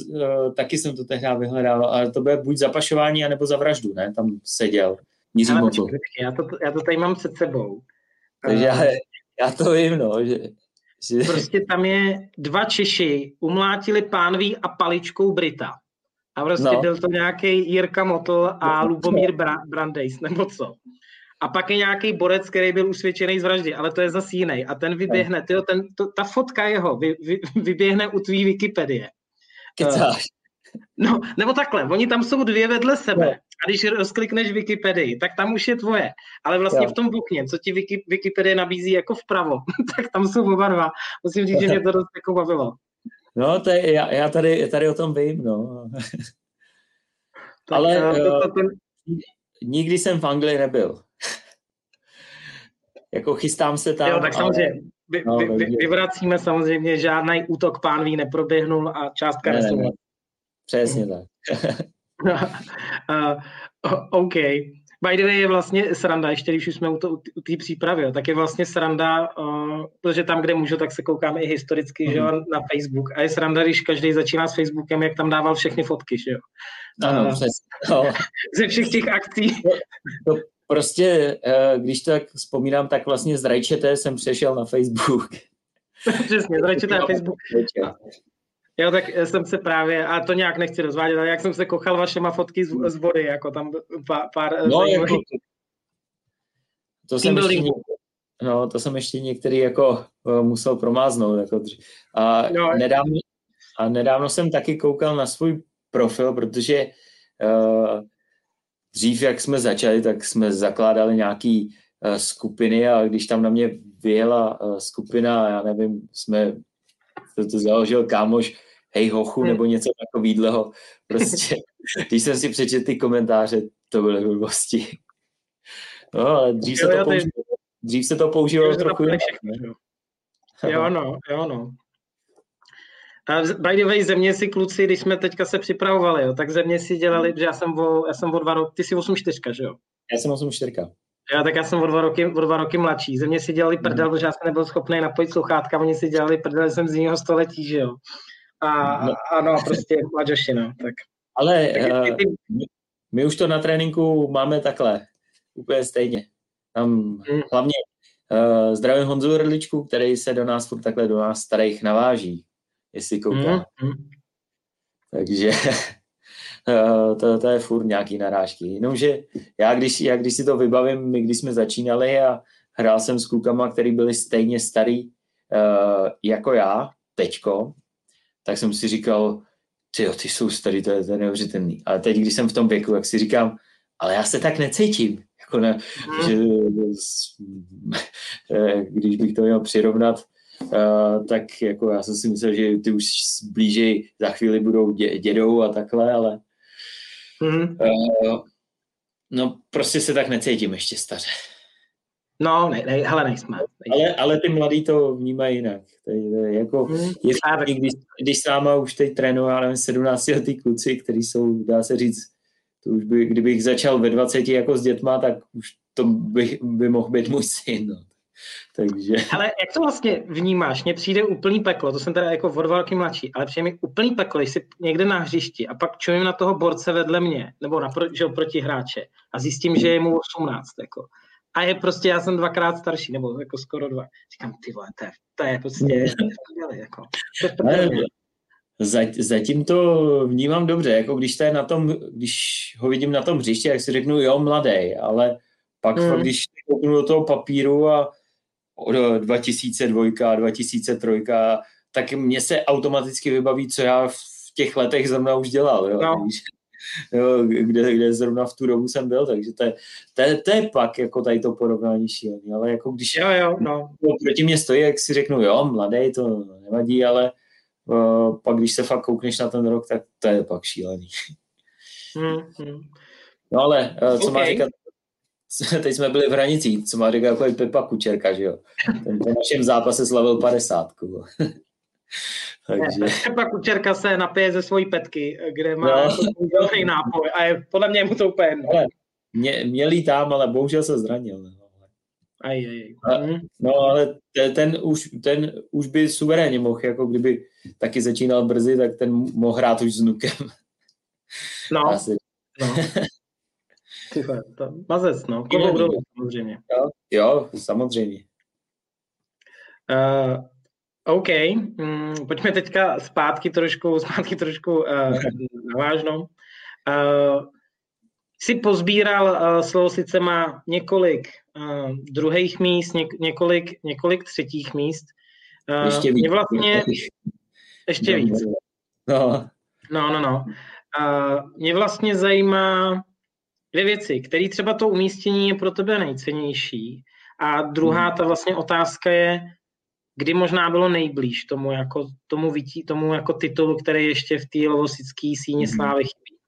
uh, taky jsem to tehdy vyhledal, ale to bude buď zapašování, anebo za vraždu, ne? Tam seděl. Jiří ale počkej, já, to, já to tady mám před sebou. Takže já, já to vím, no, že, že... Prostě tam je dva Češi, umlátili pánví a paličkou Brita. A prostě no. byl to nějaký Jirka Motl a no, Lubomír Bra- Brandejs, nebo co. A pak je nějaký borec, který byl usvědčený z vraždy, ale to je zase jiný. A ten vyběhne, tyjo, ten, to, ta fotka jeho vy, vy, vyběhne u tvý Wikipedie. Kecáš. No, nebo takhle, oni tam jsou dvě vedle sebe. No. A když rozklikneš Wikipedii, tak tam už je tvoje. Ale vlastně v tom bukně, co ti Wiki, Wikipedie nabízí jako vpravo, tak tam jsou oba dva. Musím říct, že mě to dost jako bavilo. No, to je, já, já tady, tady o tom vím, no. Ale to, to, to, to, nikdy jsem v Anglii nebyl jako chystám se tam. Jo, tak samozřejmě. Ale... Vy, no, vy, vy, vyvracíme samozřejmě, žádný útok pánví neproběhnul a částka ne, ne, Přesně tak. uh, OK. By the way je vlastně sranda, ještě když už jsme u, té přípravy, tak je vlastně sranda, uh, protože tam, kde můžu, tak se koukáme i historicky mm. že jo, mhm. na Facebook. A je sranda, když každý začíná s Facebookem, jak tam dával všechny fotky, že jo. Ano, uh, přesně. No. Ze všech těch akcí. To, to prostě, uh, když tak vzpomínám, tak vlastně z Rajčete jsem přešel na Facebook. Přesně, z Rajčete na Facebook. Jo, tak jsem se právě, a to nějak nechci rozvádět, ale jak jsem se kochal vašema fotky z, z vody, jako tam pár, pár no, jako, to jsem ještě, no, to jsem ještě některý jako musel promáznout. Jako, a, no, nedávno, a nedávno jsem taky koukal na svůj profil, protože uh, dřív, jak jsme začali, tak jsme zakládali nějaký uh, skupiny a když tam na mě vyjela uh, skupina, já nevím, jsme to, to založil kámoš hej hochu nebo hmm. něco takového. Prostě, když jsem si přečetl ty komentáře, to byly blbosti. No, ale dřív se to, používalo, dřív se to používalo trochu jinak. Jo, no, jo, no. A by the way, země si kluci, když jsme teďka se připravovali, jo, tak země si dělali, že já jsem o, já jsem o dva roky, ty jsi 8-4, že jo? Já jsem 8-4. Já tak já jsem o dva roky, o dva roky mladší. Země si dělali prdel, mm. protože já jsem nebyl schopný napojit sluchátka, oni si dělali prdel, jsem z jiného století, že jo. A, no. ano, prostě mladěšina. Tak. Ale uh, my už to na tréninku máme takhle, úplně stejně. Tam hmm. hlavně uh, zdravím Honzu Rličku, který se do nás furt takhle do nás starých naváží, jestli kouká. Hmm. Takže uh, to, to je furt nějaký narážky. Jenomže já když, já když si to vybavím, my když jsme začínali a hrál jsem s klukama, který byli stejně starý uh, jako já, teďko, tak jsem si říkal, ty ty jsou starý, to je, to je neuvěřitelný. Ale teď, když jsem v tom věku, jak si říkám, ale já se tak necítím. Jako ne, mm. že, eh, když bych to měl přirovnat, uh, tak jako já jsem si myslel, že ty už blížej za chvíli budou dě, dědou a takhle, ale mm. uh, no prostě se tak necítím ještě staře. No, ne, ne, hele, nejsme. Ale, ale ty mladí to vnímají jinak. Je jako, hmm, jestli, když, když s náma už teď trénují, já nevím, 17 letý kluci, kteří jsou, dá se říct, to už by, kdybych začal ve 20 jako s dětma, tak už to by, by mohl být můj syn. No. Takže... Ale jak to vlastně vnímáš? Mně přijde úplný peklo, to jsem teda jako o dva roky mladší, ale přijde mi úplný peklo, když jsi někde na hřišti a pak čumím na toho borce vedle mě, nebo na, že, proti hráče a zjistím, že je mu 18. Jako a je prostě, já jsem dvakrát starší, nebo jako skoro dva. Říkám, ty vole, to je, to je prostě, jako, to je Zatím to vnímám dobře, jako když, to je na tom, když ho vidím na tom hřišti, jak si řeknu, jo, mladý, ale pak mm. fakt, když kouknu do toho papíru a 2002, 2003, tak mně se automaticky vybaví, co já v těch letech zrovna už dělal. Jo? No jo, kde, kde zrovna v tu dobu jsem byl, takže to je, to je, to je pak jako tady to porovnání šílený, ale jako když jo, jo, no. proti mě stojí, jak si řeknu, jo, mladý, to nevadí, ale uh, pak když se fakt koukneš na ten rok, tak to je pak šílený. Hmm, hmm. No ale, uh, co okay. má říkat, teď jsme byli v hranicích, co má říkat jako Pepa Kučerka, že jo. Ten po našem zápase slavil 50. Takže... Pepa Kučerka se napije ze svojí petky, kde má no. velký nápoj a je, podle mě mu to úplně jedno. Mě, měli tam, ale bohužel se zranil. No. Aj, aj, aj. Mhm. No ale ten, ten, už, ten už by suverénně mohl, jako kdyby taky začínal brzy, tak ten mohl hrát už s Nukem. No, Asi. no. To, mazec, no. Koho samozřejmě. Jo, jo samozřejmě. Uh, OK, mm, pojďme teďka zpátky trošku, zpátky trošku uh, na vážnou. Uh, si pozbíral, uh, slovo sice má několik uh, druhých míst, něk, několik, několik třetích míst. Uh, ještě víc. Mě vlastně, ještě víc. No, no, no. no. Uh, mě vlastně zajímá dvě věci, které třeba to umístění je pro tebe nejcennější. A druhá hmm. ta vlastně otázka je, kdy možná bylo nejblíž tomu, jako, tomu, vytí, tomu jako titulu, který ještě v té lovosické síně mm. slávy chybí?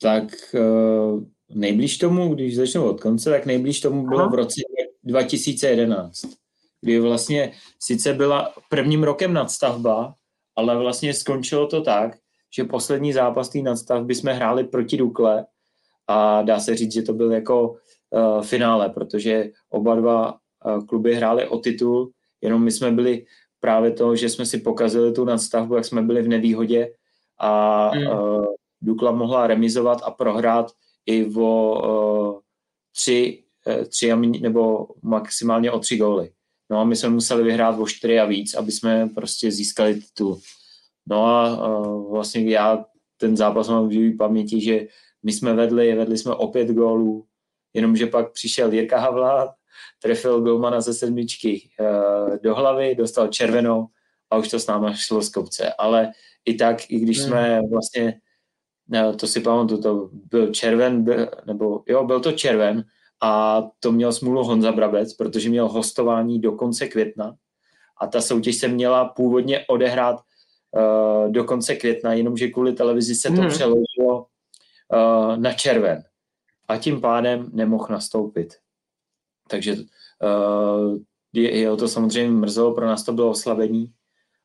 Tak uh, nejblíž tomu, když začnu od konce, tak nejblíž tomu bylo Aha. v roce 2011, kdy vlastně sice byla prvním rokem nadstavba, ale vlastně skončilo to tak, že poslední zápas té nadstavby jsme hráli proti Dukle a dá se říct, že to byl jako uh, finále, protože oba dva uh, kluby hráli o titul, jenom my jsme byli právě to, že jsme si pokazili tu nadstavbu, jak jsme byli v nevýhodě a mm. uh, Dukla mohla remizovat a prohrát i o uh, tři, uh, tři nebo maximálně o tři góly. No a my jsme museli vyhrát o čtyři a víc, aby jsme prostě získali titul. No a uh, vlastně já ten zápas mám v živý paměti, že my jsme vedli, vedli jsme o pět gólů, jenomže pak přišel Jirka Havla, trefil golmana ze sedmičky uh, do hlavy, dostal červenou a už to s náma šlo z kopce. Ale i tak, i když hmm. jsme vlastně, uh, to si pamatuju, to byl červen, byl, nebo jo, byl to červen a to měl smůlu Honza Brabec, protože měl hostování do konce května a ta soutěž se měla původně odehrát uh, do konce května, jenomže kvůli televizi se to hmm. přeložilo uh, na červen a tím pádem nemohl nastoupit. Takže uh, je, je to samozřejmě mrzelo, pro nás to bylo oslabení,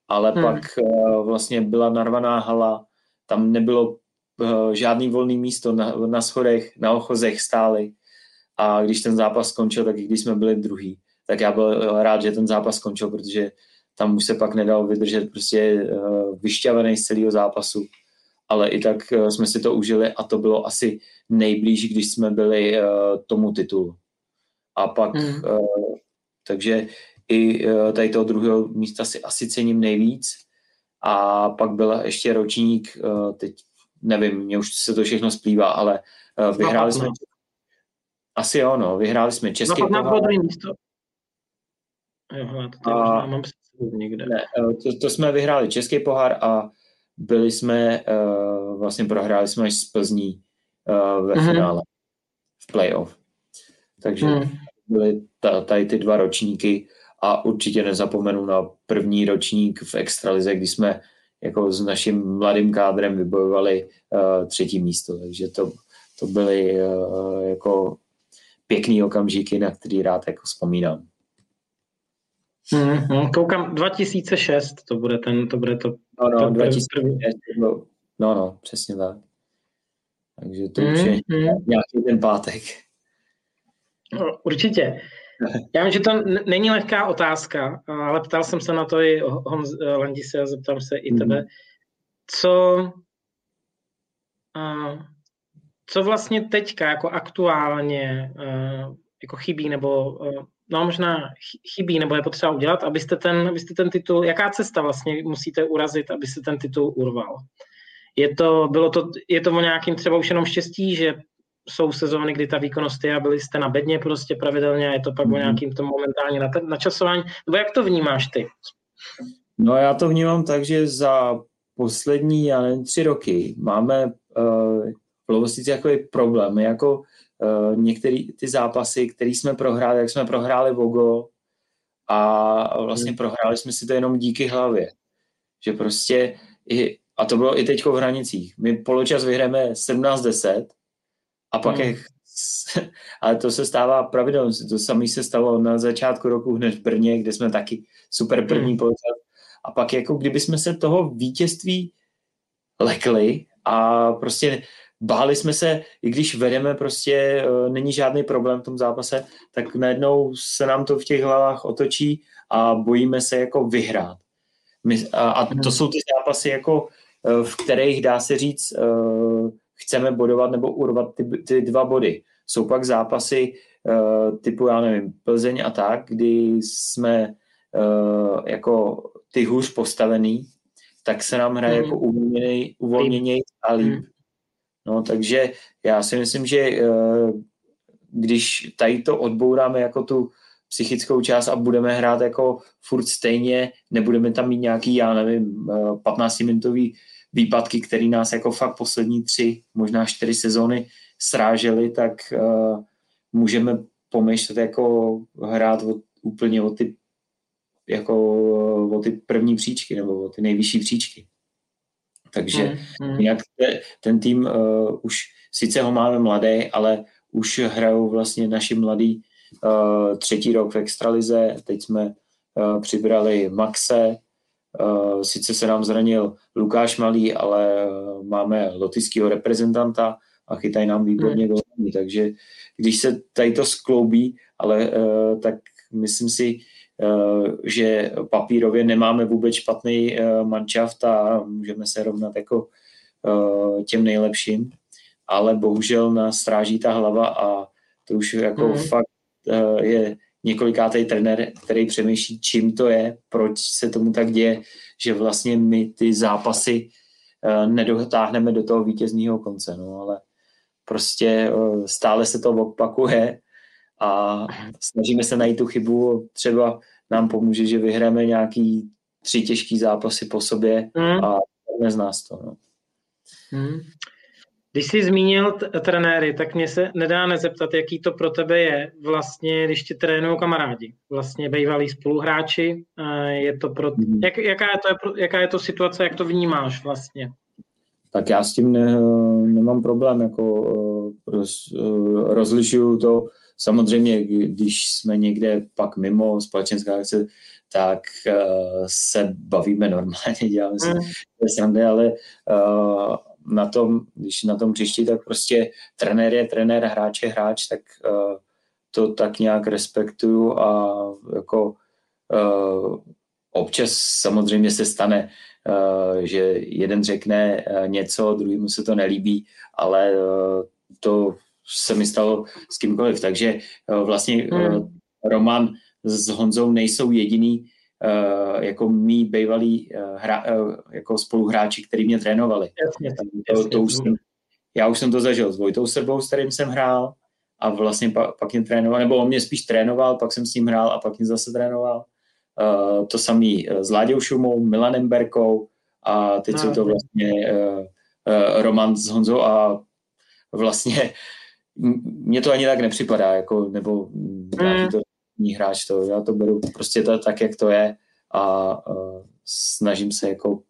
ale hmm. pak uh, vlastně byla narvaná hala, tam nebylo uh, žádný volný místo na, na schodech, na ochozech stály a když ten zápas skončil, tak i když jsme byli druhý, tak já byl rád, že ten zápas skončil, protože tam už se pak nedal vydržet prostě uh, vyšťavený z celého zápasu. Ale i tak uh, jsme si to užili a to bylo asi nejblíž, když jsme byli uh, tomu titulu. A pak, uh, takže i tady toho druhého místa si asi cením nejvíc. A pak byl ještě ročník, teď nevím, mě už se to všechno splývá, ale vyhráli jsme... Asi jo, no, vyhráli jsme český no, pohár. místo. Jo, to a, mám někde. Ne, to, to jsme vyhráli český pohár a byli jsme, uh, vlastně prohráli jsme až z Plzní uh, ve mm-hmm. finále, v playoff. Takže mm byly tady ty dva ročníky a určitě nezapomenu na první ročník v Extralize, kdy jsme jako s naším mladým kádrem vybojovali uh, třetí místo, takže to, to byly uh, jako pěkný okamžiky, na který rád jako vzpomínám. Mm-hmm. Koukám, 2006 to bude ten, to bude to. No, no, to 2006, no, no, přesně tak. Takže to mm-hmm. už je mm-hmm. nějaký ten pátek. No, určitě. Já vím, že to není lehká otázka, ale ptal jsem se na to i Honz Landise a zeptám se i tebe. Co, co vlastně teďka jako aktuálně jako chybí, nebo no možná chybí, nebo je potřeba udělat, abyste ten, abyste ten titul, jaká cesta vlastně musíte urazit, abyste ten titul urval? Je to, bylo to, je to o nějakým třeba už jenom štěstí, že jsou sezóny, kdy ta výkonnost je a byli jste na bedně prostě pravidelně a je to pak mm-hmm. o mhm. nějakým tom momentálně načasování. Nebo jak to vnímáš ty? No já to vnímám tak, že za poslední, já nevím, tři roky máme uh, v Lovosici jako problém, jako některé ty zápasy, které jsme prohráli, jak jsme prohráli Vogo a vlastně mm. prohráli jsme si to jenom díky hlavě. Že prostě, i, a to bylo i teď v hranicích, my poločas vyhráme 17-10 a pak hmm. je, ale to se stává pravidelně. To samé se stalo na začátku roku hned v Brně, kde jsme taky super první hmm. poločas. A pak jako kdyby jsme se toho vítězství lekli a prostě báli jsme se, i když vedeme, prostě uh, není žádný problém v tom zápase, tak najednou se nám to v těch hlavách otočí a bojíme se jako vyhrát. My, a, a to hmm. jsou ty zápasy, jako, uh, v kterých dá se říct, uh, chceme bodovat nebo urvat ty, ty dva body. Jsou pak zápasy typu, já nevím, Plzeň a tak, kdy jsme jako ty hůř postavený, tak se nám hraje mm. jako uvolněněji a líp. Mm. No, takže já si myslím, že uh, když tady to odbouráme jako tu psychickou část a budeme hrát jako furt stejně, nebudeme tam mít nějaký, já nevím, 15-minutový výpadky, které nás jako fakt poslední tři, možná čtyři sezóny srážely, tak uh, můžeme pomýšlet jako hrát od, úplně o ty jako o ty první příčky nebo o ty nejvyšší příčky. Takže hmm, hmm. jinak ten tým uh, už sice ho máme mladý, ale už hrajou vlastně naši mladí uh, třetí rok v extralize. Teď jsme uh, přibrali Maxe, Uh, sice se nám zranil Lukáš Malý, ale uh, máme lotyského reprezentanta a chytají nám výborně hmm. góly. Takže když se tady to skloubí, ale uh, tak myslím si, že papírově nemáme vůbec špatný uh, manšaft a můžeme se rovnat jako uh, těm nejlepším, ale bohužel nás stráží ta hlava a to už jako hmm. fakt je několikátý trenér, který přemýšlí, čím to je, proč se tomu tak děje, že vlastně my ty zápasy nedotáhneme do toho vítězního konce, no ale prostě stále se to opakuje a snažíme se najít tu chybu, třeba nám pomůže, že vyhráme nějaký tři těžký zápasy po sobě mm. a z nás to. No. Mm. Když jsi zmínil t- trenéry, tak mě se nedá nezeptat, jaký to pro tebe je vlastně, když tě trénují kamarádi, vlastně bývalí spoluhráči. Je to pro, mm. jak, jaká, je to, jaká je to situace, jak to vnímáš vlastně? Tak já s tím ne, nemám problém, jako roz, rozlišuju to, samozřejmě, když jsme někde pak mimo společenská akce, tak uh, se bavíme normálně, děláme si mm. ale uh, na tom, když na tom příští, tak prostě trenér je trenér, hráč je hráč, tak uh, to tak nějak respektuju a jako uh, občas samozřejmě se stane, uh, že jeden řekne uh, něco, druhýmu se to nelíbí, ale uh, to se mi stalo s kýmkoliv. Takže uh, vlastně uh, Roman s Honzou nejsou jediný uh, jako mý bývalí hra, jako spoluhráči, který mě trénovali. Jasně, to. To už jsem, já už jsem to zažil s Vojtou Srbou, s kterým jsem hrál a vlastně pak, pak jim trénoval, nebo on mě spíš trénoval, pak jsem s ním hrál a pak mě zase trénoval. Uh, to samý s Láďou Šumou, Milanem Berkou a teď no, jsou to vlastně uh, uh, Roman s Honzou a vlastně mně to ani tak nepřipadá, jako, nebo mm. to hráč, to, já to beru prostě to, tak, jak to je a uh, snažím se jako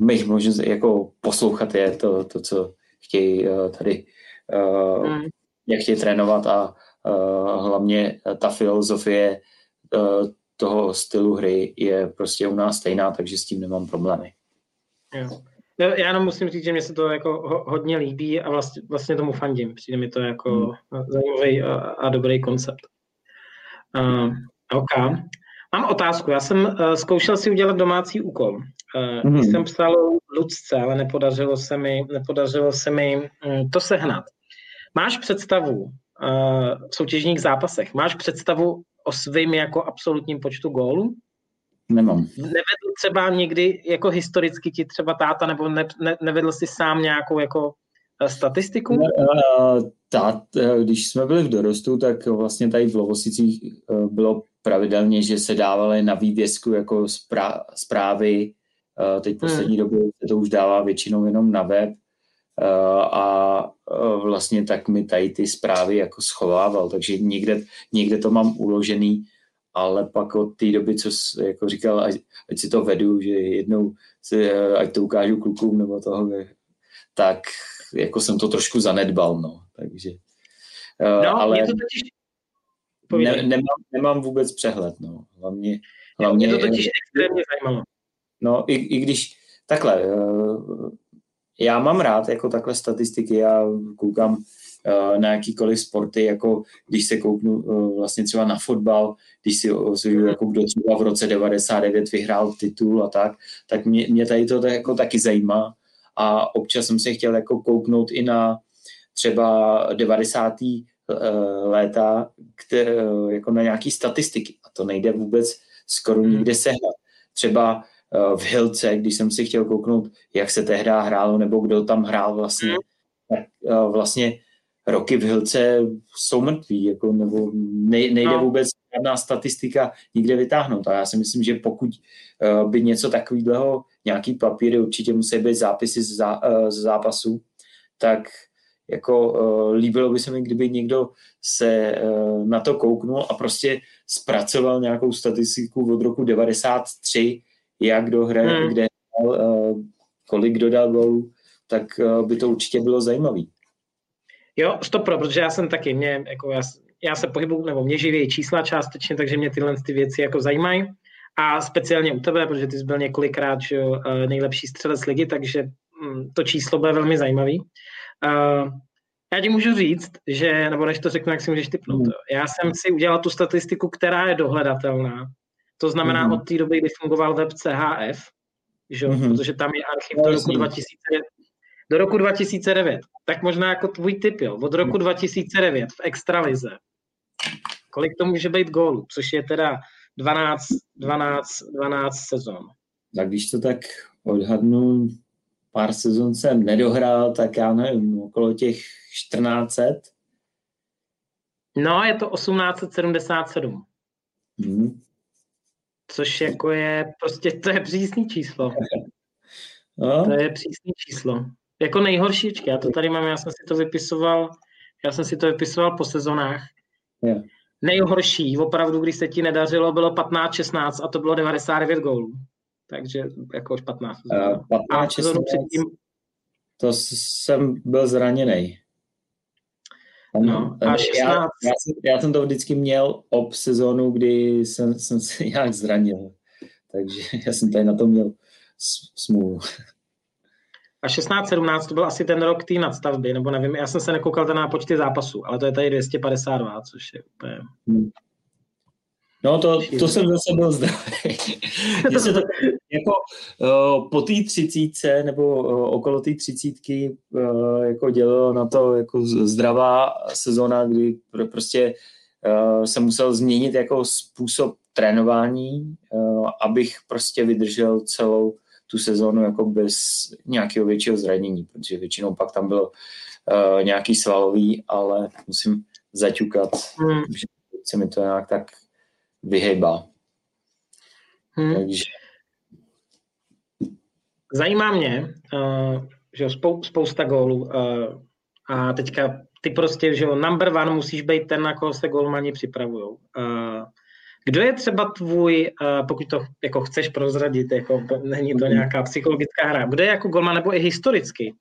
mých možnost jako poslouchat je to, to co chtějí uh, tady uh, mm. jak chtějí trénovat a uh, hlavně ta filozofie uh, toho stylu hry je prostě u nás stejná, takže s tím nemám problémy. Jo. Já jenom musím říct, že mě se to jako hodně líbí a vlastně, vlastně tomu fandím. Přijde mi to jako hmm. zajímavý a, a dobrý koncept. Uh, OK. Mám otázku. Já jsem uh, zkoušel si udělat domácí úkol. Uh, mm. Jsem psal Lucce, ale nepodařilo se mi, nepodařilo se mi um, to sehnat. Máš představu uh, v soutěžních zápasech, máš představu o svým jako absolutním počtu gólů? Nemám. Nevedl třeba někdy jako historicky ti třeba táta, nebo ne, ne, nevedl si sám nějakou jako statistiku? Tát, když jsme byli v dorostu, tak vlastně tady v Lovosicích eh, bylo pravidelně, že se dávaly na vývězku jako zprávy. Eh, teď poslední hmm. dobou se to už dává většinou jenom na web. Eh, a vlastně tak mi tady ty zprávy jako schovával, takže někde, někde to mám uložený, ale pak od té doby, co jako říkal, ať, ať si to vedu, že jednou si, ať to ukážu klukům nebo toho, tak jako jsem to trošku zanedbal, no, takže. Uh, no, ale to totiž... Ne, nemám, nemám vůbec přehled, no, hlavně... hlavně mě to totiž extrémně zajímalo. No, i, i když, takhle, já mám rád jako takhle statistiky, já koukám na jakýkoliv sporty, jako když se kouknu uh, vlastně třeba na fotbal, když si osvědčuju, jako kdo třeba v roce 99 vyhrál titul a tak, tak mě, mě tady to jako taky zajímá a občas jsem se chtěl jako kouknout i na třeba 90. Eh, léta, které, jako na nějaký statistiky a to nejde vůbec skoro hmm. nikde sehnat. Třeba eh, v Hilce, když jsem si chtěl kouknout, jak se tehdy hrálo, nebo kdo tam hrál vlastně, hmm. tak eh, vlastně roky v Hilce jsou mrtví, jako, nebo nejde no. vůbec žádná statistika nikde vytáhnout. A já si myslím, že pokud by něco takového nějaký papíry, určitě musí být zápisy z, zá, eh, z zápasu, tak jako uh, líbilo by se mi, kdyby někdo se uh, na to kouknul a prostě zpracoval nějakou statistiku od roku 93, jak kdo hraje, hmm. kde uh, kolik kdo dal gólů, tak uh, by to určitě bylo zajímavé. Jo, stopro, protože já jsem taky, mě, jako já, já se pohybuju, nebo mě živí čísla částečně, takže mě tyhle ty věci jako zajímají. A speciálně u tebe, protože ty jsi byl několikrát že, eh, nejlepší střelec ligy, takže mm, to číslo bude velmi zajímavý. Uh, já ti můžu říct, že, nebo než to řeknu, jak si můžeš typnout. Mm. Já jsem si udělal tu statistiku, která je dohledatelná. To znamená mm. od té doby, kdy fungoval web CHF, že? Mm. protože tam je archiv do roku 2009. Do roku 2009. Tak možná jako tvůj typ, jo. Od roku 2009 v extralize. Kolik to může být gólů? Což je teda 12, 12, 12 sezon. Tak když to tak odhadnu, pár sezon jsem nedohrál, tak já nevím, okolo těch 1400. No, je to 1877. Hmm. Což jako je, prostě to je přísný číslo. No. To je přísný číslo. Jako nejhorší, já to tady mám, já jsem si to vypisoval, já jsem si to vypisoval po sezonách. Yeah. Nejhorší, opravdu, když se ti nedařilo, bylo 15-16 a to bylo 99 gólů takže jako 15. Uh, 15 16, předtím... To jsem byl zraněný. No, a 16... já, já, jsem, já jsem to vždycky měl ob sezónu, kdy jsem, jsem se nějak zranil. Takže já jsem tady na to měl smůlu. A 16-17 to byl asi ten rok té nadstavby, nebo nevím, já jsem se nekoukal na počty zápasů, ale to je tady 252, což je úplně... Hmm. No to, to jsem zase byl zdravý. se to, jako uh, po té třicítce nebo uh, okolo té třicítky uh, jako dělalo na to jako zdravá sezona, kdy prostě uh, jsem musel změnit jako způsob trénování, uh, abych prostě vydržel celou tu sezónu jako bez nějakého většího zranění, protože většinou pak tam bylo uh, nějaký svalový, ale musím zaťukat, hmm. že se mi to nějak tak vyhejbá. Hmm. Takže... Zajímá mě, uh, že spou, spousta gólů uh, a teďka ty prostě, že jo, number one musíš být ten, na koho se golmani připravují. Uh, kdo je třeba tvůj, uh, pokud to jako chceš prozradit, jako není to nějaká psychologická hra, kdo je jako golman nebo i historicky,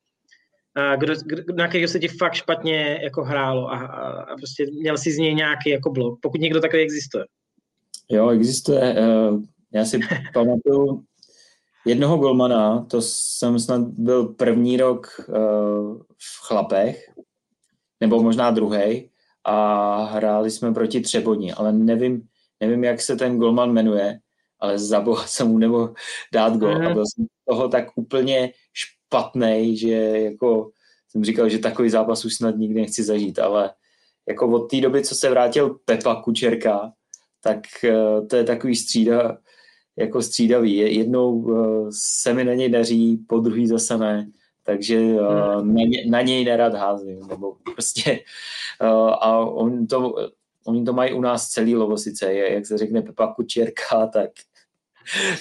uh, kdo, kdo, na kterého se ti fakt špatně jako hrálo a, a, prostě měl si z něj nějaký jako blok, pokud někdo takový existuje. Jo, existuje. Eh, já si pamatuju jednoho golmana, to jsem snad byl první rok eh, v Chlapech, nebo možná druhý, a hráli jsme proti Třeboni, ale nevím, nevím, jak se ten golman jmenuje, ale za boha jsem mu nebo dát gol mm. a byl jsem toho tak úplně špatný, že jako jsem říkal, že takový zápas už snad nikdy nechci zažít, ale jako od té doby, co se vrátil Pepa Kučerka, tak eh, to je takový střída, jako střídavý. Jednou eh, se mi na něj daří, po druhý zase ne, takže eh, hmm. na, ně, na něj nerad házím, nebo prostě a on to, oni to mají u nás celý lovosice, je, jak se řekne Pepa Kučerka, tak,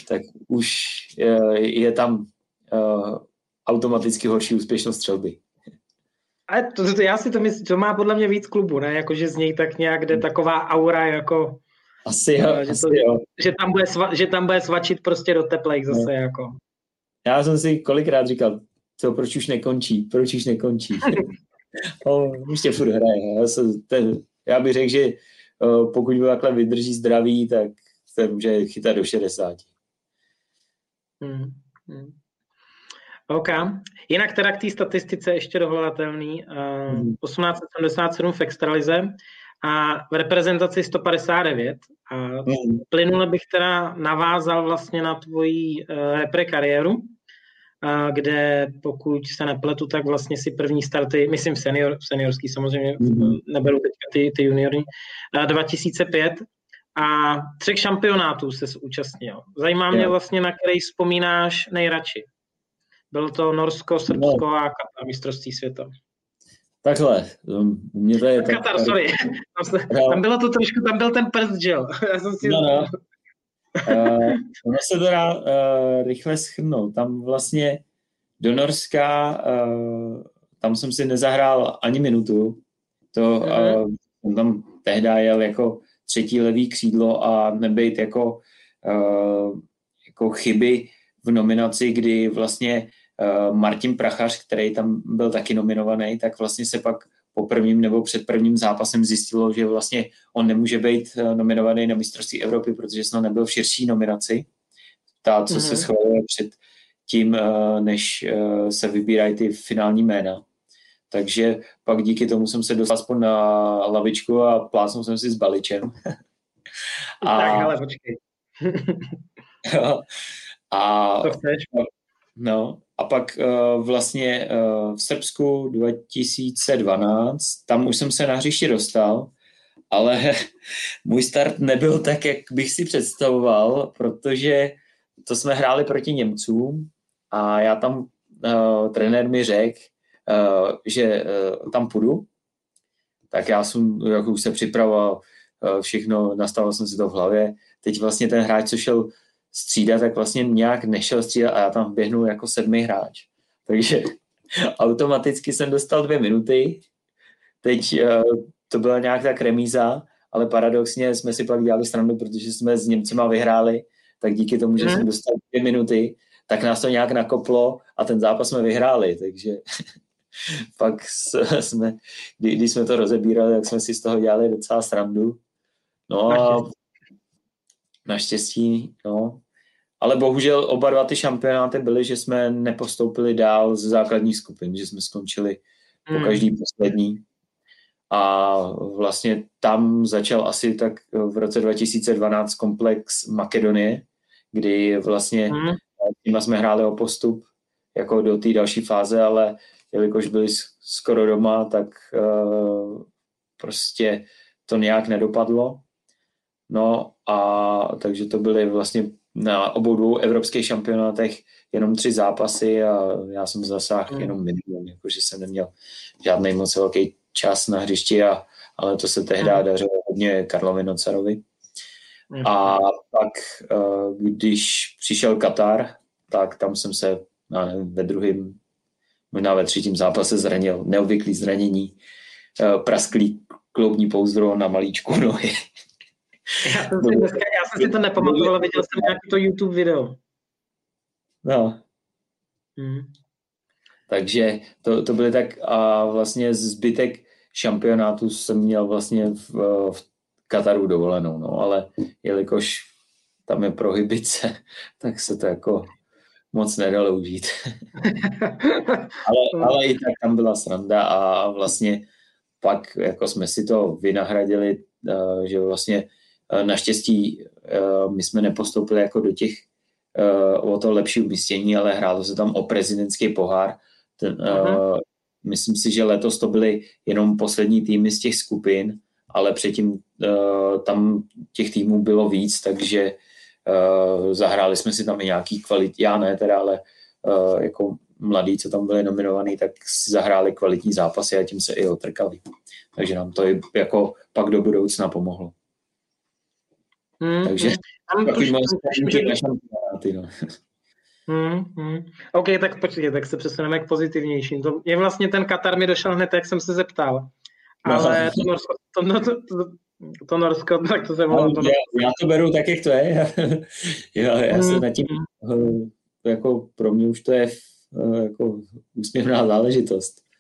tak už je, je tam automaticky horší úspěšnost střelby. A to, to, to, já si to myslím, to má podle mě víc klubu, ne? Jakože z něj tak nějak jde taková aura jako asi jo, že, asi to, jo. Že, tam bude sva, že tam bude svačit prostě do teplejch zase no. jako. Já jsem si kolikrát říkal, co, proč už nekončí, proč už nekončí. oh, ještě furt hraje. Já, se, ten, já bych řekl, že uh, pokud by takhle vydrží zdraví, tak se může chytat do 60. Hmm. Hmm. OK. Jinak teda k té statistice ještě dohledatelný. Uh, hmm. 1877 v extralize a v reprezentaci 159. A mm. plynule bych teda navázal vlastně na tvoji uh, repre kariéru, kde pokud se nepletu, tak vlastně si první starty, myslím senior, seniorský samozřejmě, mm. neberu teďka ty, ty juniory, uh, 2005 a třech šampionátů se zúčastnil. Zajímá mě vlastně, na který vzpomínáš nejradši. Bylo to Norsko, Srbsko no. a Katar, mistrovství světa. Takhle, um, mě to je... Katar, tak, sorry. Tam, se, tam bylo to trošku, tam byl ten prst, že jo? Já jsem si... No, no. Uh, ono se to dá uh, rychle schrnout. Tam vlastně do Norska, uh, tam jsem si nezahrál ani minutu. To uh, tam tehdy jel jako třetí levý křídlo a nebejt jako, uh, jako chyby v nominaci, kdy vlastně Eh, Martin Prachař, který tam byl taky nominovaný, tak vlastně se pak po prvním nebo před prvním zápasem zjistilo, že vlastně on nemůže být eh, nominovaný na mistrovství Evropy, protože snad nebyl v širší nominaci. Ta, co mm-hmm. se mhm. schvaluje před tím, eh, než se vybírají ty finální jména. takže pak díky tomu jsem se dostal aspoň na lavičku a plásnul jsem si s baličem. a, tak, ale počkej. a, to chceš? No, a pak uh, vlastně uh, v Srbsku 2012, tam už jsem se na hřiště dostal, ale můj start nebyl tak, jak bych si představoval, protože to jsme hráli proti Němcům a já tam, uh, trenér mi řekl, uh, že uh, tam půjdu, tak já jsem jako už se připravoval, všechno, nastavil jsem si to v hlavě. Teď vlastně ten hráč, co šel střídat, tak vlastně nějak nešel střídat a já tam běhnu jako sedmý hráč. Takže automaticky jsem dostal dvě minuty. Teď uh, to byla nějak tak remíza, ale paradoxně jsme si pak dělali stranu, protože jsme s Němcema vyhráli, tak díky tomu, že hmm. jsem dostal dvě minuty, tak nás to nějak nakoplo a ten zápas jsme vyhráli, takže pak jsme, kdy, když jsme to rozebírali, tak jsme si z toho dělali docela srandu. No a naštěstí, no. Ale bohužel oba dva ty šampionáty byly, že jsme nepostoupili dál ze základních skupin, že jsme skončili po hmm. každý poslední. A vlastně tam začal asi tak v roce 2012 komplex Makedonie, kdy vlastně hmm. jsme hráli o postup jako do té další fáze, ale jelikož byli skoro doma, tak uh, prostě to nějak nedopadlo. No a takže to byly vlastně na obou dvou evropských šampionátech jenom tři zápasy a já jsem zasáhl hmm. jenom minimum, jakože jsem neměl žádný moc velký čas na hřišti, a, ale to se tehdy hmm. dařilo hodně Karlovi Nocarovi. Hmm. A pak, eh, když přišel Katar, tak tam jsem se nevím, ve druhém, možná ve třetím zápase zranil, neobvyklý zranění, eh, prasklý kloubní pouzdro na malíčku nohy. Já jsem si, dneska, já jsem si to nepamatoval, ale viděl jsem nějaký to YouTube video. No. Hmm. Takže to, to byly tak a vlastně zbytek šampionátu jsem měl vlastně v, v Kataru dovolenou, no, ale jelikož tam je prohybice, tak se to jako moc nedalo užít. ale, ale i tak tam byla sranda a vlastně pak jako jsme si to vynahradili, eh, že vlastně naštěstí eh, my jsme nepostoupili jako do těch eh, o to lepší umístění, ale hrálo se tam o prezidentský pohár. Ten, uh, myslím si, že letos to byly jenom poslední týmy z těch skupin, ale předtím uh, tam těch týmů bylo víc, takže uh, zahráli jsme si tam i nějaký kvalit, já ne teda, ale uh, jako mladí, co tam byli nominovaní, tak si zahráli kvalitní zápasy a tím se i otrkali. Takže nám to i jako pak do budoucna pomohlo. Hmm, Takže hmm. takový moje na šampionáty. No. Hmm, hmm. OK, tak počkej, tak se přesuneme k pozitivnějším. To, je vlastně ten Katar mi došel hned, jak jsem se zeptal. Ale no. to Norsko, to, no, to, to, to Norsko, tak to se volá. No, já, já to beru tak, jak to je. jo, já hmm. se na tím, eh, jako pro mě už to je eh, jako úsměvná záležitost.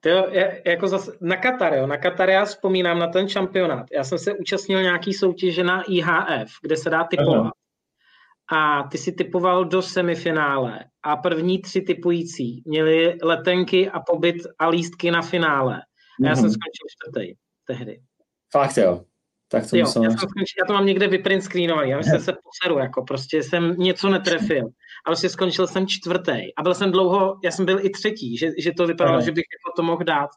To je, jako zase, na Katar, jo, na Katar já vzpomínám na ten šampionát. Já jsem se účastnil nějaký soutěže na IHF, kde se dá typovat. Aha. A ty si typoval do semifinále a první tři typující měli letenky a pobyt a lístky na finále. A já jsem mhm. skončil čtvrtý tehdy. Fakt jo. Tak to jo, já, jsem skončil, já to mám někde vyprint screenovaný, já jsem se poseru, jako prostě jsem něco netrefil. A prostě skončil jsem čtvrtý. A byl jsem dlouho, já jsem byl i třetí, že, že to vypadalo, Aha. že bych jako to mohl dát.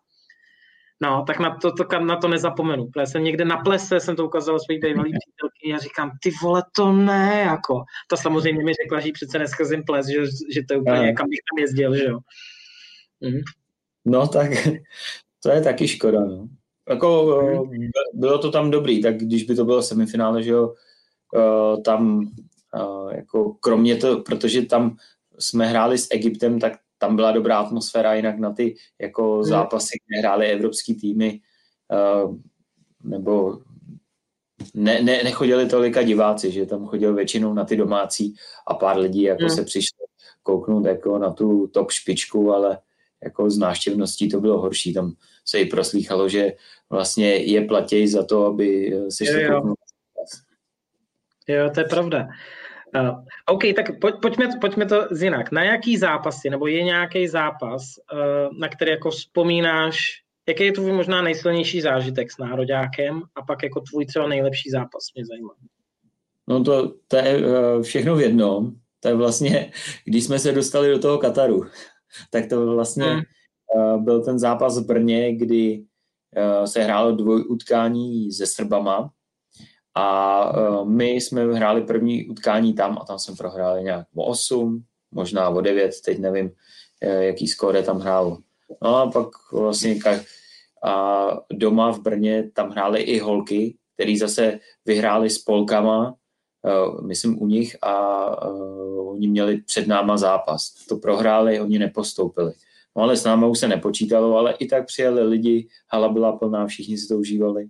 No, tak na to, to, na to nezapomenu. Já jsem někde na plese, jsem to ukázal své bývalé přítelky a říkám, ty vole, to ne, jako. To samozřejmě mi řekla, že přece nescházím ples, že, že to je úplně, Aha. kam bych tam jezdil, že jo. Mhm. No, tak to je taky škoda, no. Jako hmm. bylo to tam dobrý, tak když by to bylo semifinále, že jo, eh, tam jako kromě to, protože tam jsme hráli s Egyptem, tak tam byla dobrá atmosféra, jinak na ty jako hmm. zápasy, kde hráli evropský týmy, nebo ne, ne, nechodili tolika diváci, že tam chodil většinou na ty domácí a pár lidí jako hmm. se přišlo kouknout jako na tu top špičku, ale jako z náštěvností to bylo horší. Tam se i proslýchalo, že vlastně je platěj za to, aby se jo, jo. jo, to je pravda. Uh, OK, tak pojď, pojďme, pojďme to z jinak. Na jaký zápasy, nebo je nějaký zápas, uh, na který jako vzpomínáš, jaký je tvůj možná nejsilnější zážitek s nároďákem a pak jako tvůj třeba nejlepší zápas, mě zajímá. No to, to je uh, všechno v jednom. To je vlastně, když jsme se dostali do toho Kataru, tak to vlastně hmm. uh, byl ten zápas v Brně, kdy uh, se hrálo dvojutkání se Srbama a uh, my jsme hráli první utkání tam a tam jsme prohráli nějak o 8, možná o 9, teď nevím, uh, jaký skóre tam hrál. No a pak vlastně a doma v Brně tam hráli i holky, který zase vyhráli s Polkama, uh, myslím u nich a oni měli před náma zápas. To prohráli, oni nepostoupili. No ale s náma už se nepočítalo, ale i tak přijeli lidi, hala byla plná, všichni si to užívali.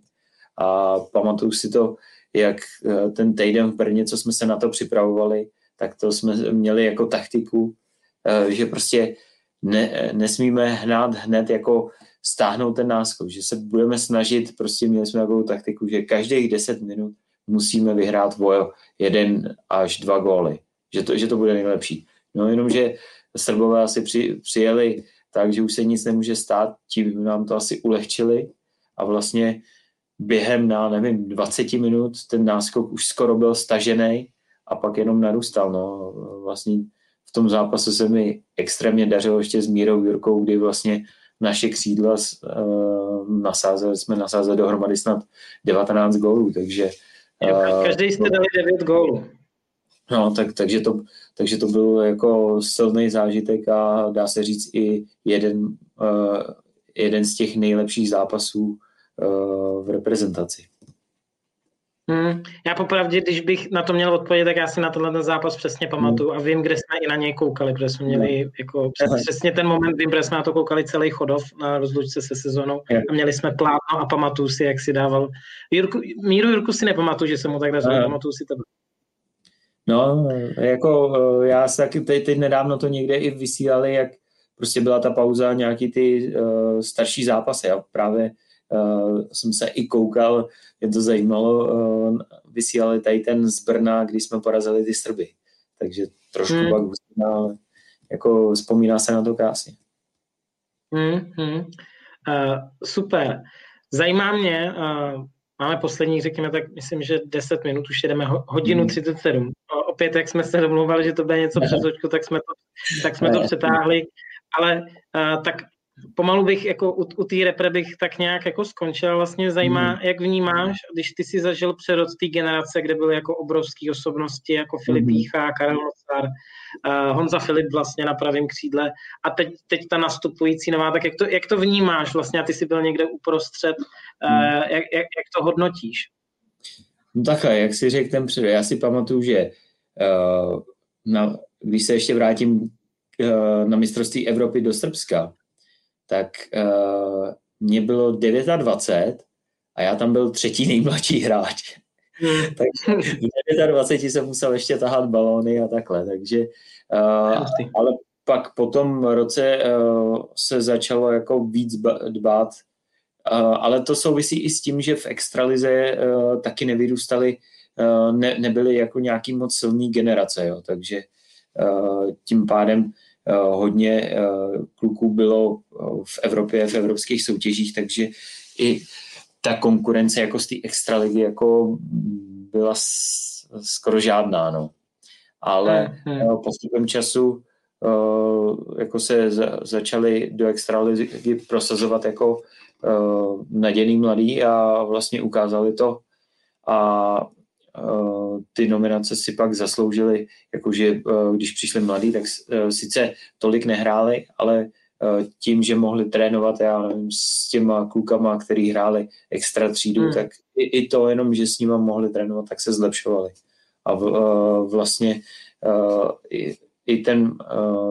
A pamatuju si to, jak eh, ten týden v Brně, co jsme se na to připravovali, tak to jsme měli jako taktiku, eh, že prostě ne, nesmíme hnát hned jako stáhnout ten náskok, že se budeme snažit, prostě měli jsme takovou taktiku, že každých 10 minut musíme vyhrát o jeden až dva góly, že to, že to bude nejlepší. No jenom, že Srbové asi při, přijeli tak, že už se nic nemůže stát, tím nám to asi ulehčili a vlastně během na, nevím, 20 minut ten náskok už skoro byl stažený a pak jenom narůstal. No. Vlastně v tom zápase se mi extrémně dařilo ještě s Mírou Jurkou, kdy vlastně naše křídla uh, nasázeli, jsme nasázeli dohromady snad 19 gólů, takže... Uh, Každý jste dali 9 gólů. No, tak, takže, to, takže to byl jako silný zážitek a dá se říct i jeden, uh, jeden z těch nejlepších zápasů v reprezentaci. Hmm. Já popravdě, když bych na to měl odpovědět, tak já si na tenhle zápas přesně pamatuju hmm. a vím, kde jsme i na něj koukali, protože jsme měli hmm. jako přesně ten moment, vím, kde jsme na to koukali celý chodov na rozlučce se sezónou a měli jsme plátno a pamatuju si, jak si dával. Jurku, Míru Jurku si nepamatuju, že jsem mu tak dařil, pamatuju si tebe. No, jako eh, já se taky teď, teď nedávno to někde i vysílali, jak prostě byla ta pauza, nějaký ty uh, starší zápasy a právě uh, jsem se i koukal, mě to zajímalo, uh, vysílali tady ten z Brna, kdy jsme porazili ty Srby. Takže trošku hmm. pak vzpomíná, jako vzpomíná se na to krásně. Hmm, hmm. Uh, super. Zajímá mě, uh, máme poslední, řekněme tak, myslím, že 10 minut, už jedeme hodinu 37. Hmm. Opět, jak jsme se domluvali, že to bude něco přes očku, tak jsme to, tak jsme to přetáhli. Ale uh, tak pomalu bych jako u, u té repre bych tak nějak jako skončil. Vlastně zajímá, mm. jak vnímáš, když ty si zažil přerod té generace, kde byly jako obrovské osobnosti, jako Filip mm. Jícha, Karel Nocar, uh, Honza Filip vlastně na pravém křídle a teď, teď ta nastupující nová, tak jak to, jak to vnímáš vlastně a ty jsi byl někde uprostřed, uh, jak, jak, jak to hodnotíš? No takhle, jak si řekl ten před, já si pamatuju, že uh, na, když se ještě vrátím uh, na mistrovství Evropy do Srbska, tak uh, mě bylo 29 a já tam byl třetí nejmladší hráč. Takže v 29 jsem musel ještě tahat balóny a takhle, takže uh, ale pak po tom roce uh, se začalo jako víc dbát, uh, ale to souvisí i s tím, že v extralize uh, taky nevyrůstali, uh, ne, nebyly jako nějaký moc silný generace, jo, takže uh, tím pádem hodně eh, kluků bylo eh, v Evropě, v evropských soutěžích, takže i ta konkurence jako z té extraligy jako byla skoro žádná, no. Ale hmm. postupem času jako se začali do extraligy prosazovat jako nadějný mladý a vlastně ukázali to a Eh, ty nominace si pak zasloužili, jakože eh, když přišli mladí, tak eh, sice tolik nehráli, ale tím, že mohli trénovat, já nevím, s těma klukama, který hráli extra třídu, hmm. tak i, i to jenom, že s nima mohli trénovat, tak se zlepšovali. A v, vlastně i, i ten,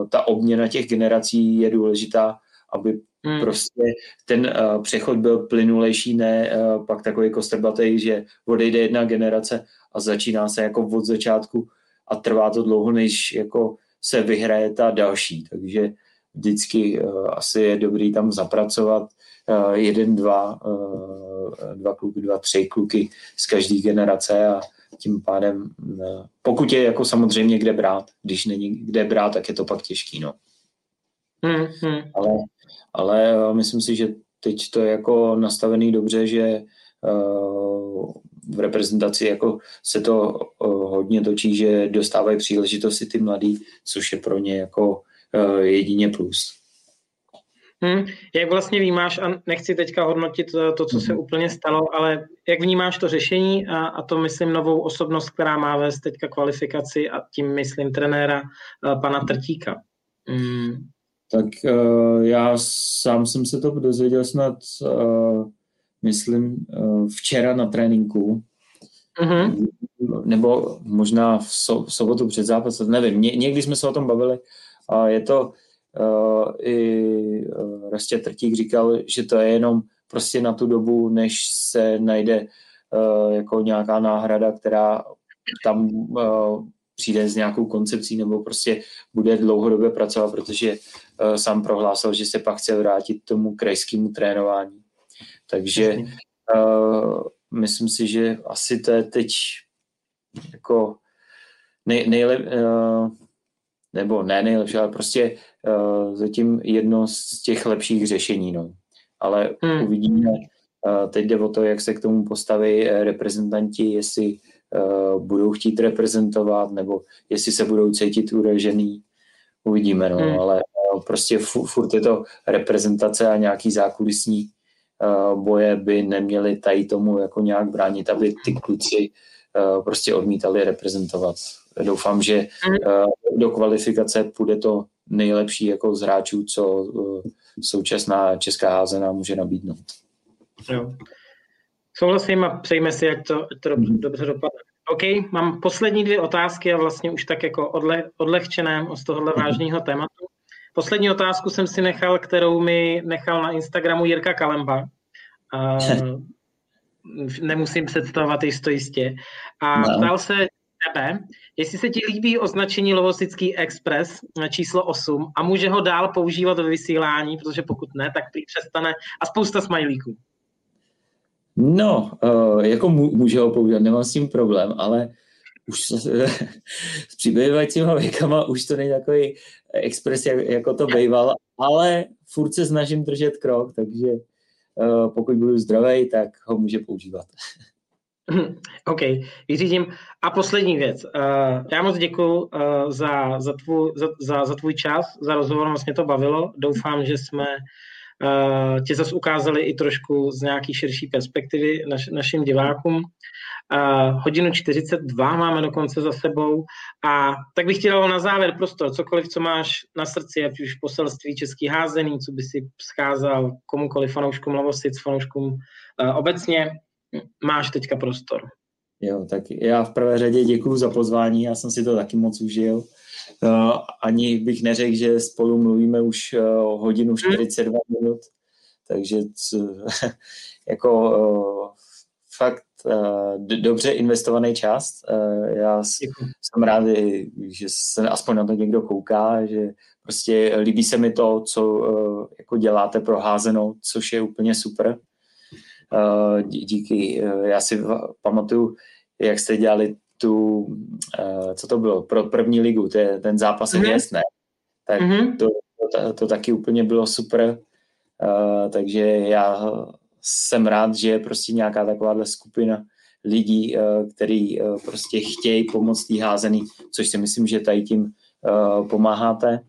ta obměna těch generací je důležitá, aby Hmm. Prostě ten uh, přechod byl plynulejší, ne uh, pak takový kostrbatý, že odejde jedna generace a začíná se jako od začátku a trvá to dlouho, než jako se vyhraje ta další. Takže vždycky uh, asi je dobrý tam zapracovat uh, jeden, dva, uh, dva kluky, dva, tři kluky z každé generace a tím pádem, pokud je jako samozřejmě kde brát, když není kde brát, tak je to pak těžký, no. Hmm, hmm. Ale, ale myslím si, že teď to je jako nastavený dobře, že v reprezentaci jako se to hodně točí, že dostávají příležitosti ty mladí, což je pro ně jako jedině plus. Hmm, jak vlastně vnímáš, a nechci teďka hodnotit to, to co se mhm. úplně stalo, ale jak vnímáš to řešení a, a to myslím novou osobnost, která má vést teďka kvalifikaci a tím myslím trenéra pana Trtíka? Hmm. Tak uh, já sám jsem se to dozvěděl snad, uh, myslím, uh, včera na tréninku, mm-hmm. nebo možná v, so, v sobotu před zápasem, nevím, Ně, někdy jsme se o tom bavili a je to, uh, i uh, Rastě Trtík říkal, že to je jenom prostě na tu dobu, než se najde uh, jako nějaká náhrada, která tam uh, přijde s nějakou koncepcí nebo prostě bude dlouhodobě pracovat, protože sám prohlásil, že se pak chce vrátit tomu krajskému trénování. Takže uh, myslím si, že asi to je teď jako nej, nejlep, uh, nebo ne nejlepší, ale prostě uh, zatím jedno z těch lepších řešení. No. Ale hmm. uvidíme, uh, teď jde o to, jak se k tomu postaví reprezentanti, jestli uh, budou chtít reprezentovat, nebo jestli se budou cítit uražený. Uvidíme, no, hmm. ale prostě furt je to reprezentace a nějaký zákulisní uh, boje by neměly tady tomu jako nějak bránit, aby ty kluci uh, prostě odmítali reprezentovat. Doufám, že do kvalifikace půjde to nejlepší jako z hráčů, co současná česká házená může nabídnout. Jo. Souhlasím a přejme si, jak to, to mm-hmm. dobře dopadne. OK, mám poslední dvě otázky a vlastně už tak jako odle, odlehčené od tohohle mm-hmm. vážného tématu. Poslední otázku jsem si nechal, kterou mi nechal na Instagramu Jirka Kalemba. Uh, nemusím představovat jisto jistě. A no. ptal se tebe, jestli se ti líbí označení Lovosický Express na číslo 8 a může ho dál používat ve vysílání, protože pokud ne, tak prý přestane a spousta smajlíků. No, uh, jako může ho používat, nemám s tím problém, ale už s přibývajícíma věkama už to není takový express, jak, jako to býval, ale furt se snažím držet krok, takže uh, pokud budu zdravý, tak ho může používat. OK, vyřídím. A poslední věc. Uh, já moc děkuji uh, za, za, tvůj, za, za, za tvůj čas, za rozhovor, moc mě to bavilo. Doufám, že jsme uh, tě zase ukázali i trošku z nějaký širší perspektivy naš, našim divákům. Uh, hodinu 42 máme dokonce za sebou a tak bych ti dal na závěr prostor, cokoliv, co máš na srdci, ať už poselství český házený, co by si scházal komukoliv fanouškům Lovosic, fanouškům uh, obecně, máš teďka prostor. Jo, tak já v prvé řadě děkuji za pozvání, já jsem si to taky moc užil. Uh, ani bych neřekl, že spolu mluvíme už uh, hodinu 42 hmm. minut, takže c, jako uh, fakt dobře investovaný čas. Uh, já děkuji. jsem rád, že se aspoň na to někdo kouká, že prostě líbí se mi to, co uh, jako děláte pro házenou, což je úplně super. Díky, já si pamatuju, jak jste dělali tu, co to bylo, pro první ligu, to je ten zápas mm-hmm. ne? Tak mm-hmm. to, to, to taky úplně bylo super, uh, takže já jsem rád, že je prostě nějaká takováhle skupina lidí, uh, který uh, prostě chtějí pomoct tý házený, což si myslím, že tady tím uh, pomáháte.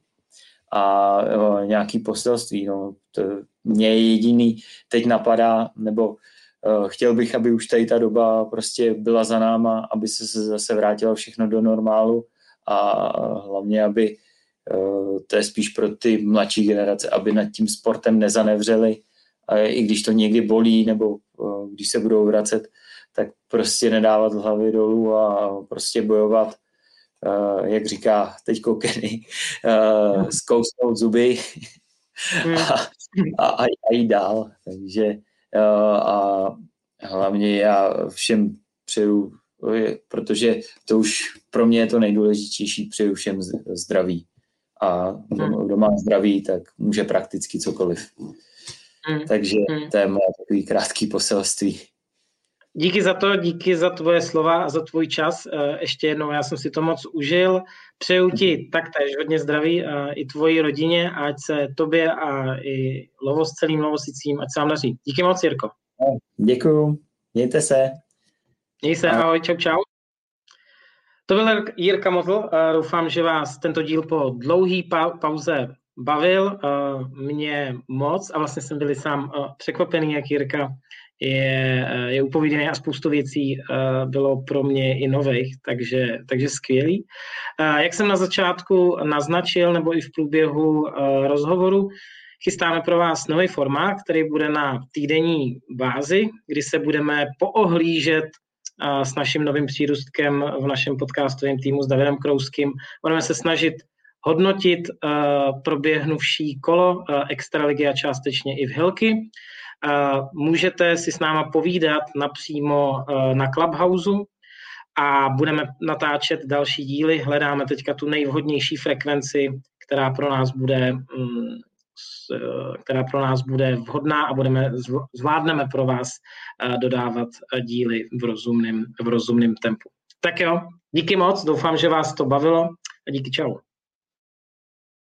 A nějaký poselství, no, to, mě jediný teď napadá, nebo chtěl bych, aby už tady ta doba prostě byla za náma, aby se zase vrátilo všechno do normálu a hlavně, aby to je spíš pro ty mladší generace, aby nad tím sportem nezanevřeli, a i když to někdy bolí, nebo když se budou vracet, tak prostě nedávat hlavy dolů a prostě bojovat, uh, jak říká teď Kenny, zkousnout zuby hmm. a, a, a, jít dál. Takže a hlavně já všem přeju, protože to už pro mě je to nejdůležitější, přeju všem zdraví. A hmm. kdo má zdraví, tak může prakticky cokoliv. Hmm. Takže hmm. to je moje takový krátký poselství. Díky za to, díky za tvoje slova a za tvůj čas. Eh, ještě jednou, já jsem si to moc užil. Přeju ti taktéž hodně zdraví a i tvoji rodině, ať se tobě a i lovo s celým lovosicím, ať se vám daří. Díky moc, Jirko. Děkuju. Mějte se. Měj se, ahoj, čau, čau. To byl Jirka Motl. Doufám, že vás tento díl po dlouhý pa- pauze bavil. Mě moc a vlastně jsem byl sám překvapený, jak Jirka je, je upovídaný a spoustu věcí bylo pro mě i nových, takže, takže skvělý. Jak jsem na začátku naznačil, nebo i v průběhu rozhovoru, chystáme pro vás nový formát, který bude na týdenní bázi, kdy se budeme poohlížet s naším novým přírůstkem v našem podcastovém týmu s Davidem Krouským. Budeme se snažit hodnotit proběhnuvší kolo extraligy a částečně i v Hilky. Můžete si s náma povídat napřímo na Clubhouse a budeme natáčet další díly. Hledáme teďka tu nejvhodnější frekvenci, která pro nás bude mm, která pro nás bude vhodná a budeme, zvládneme pro vás dodávat díly v rozumném, v rozumném tempu. Tak jo, díky moc, doufám, že vás to bavilo a díky čau.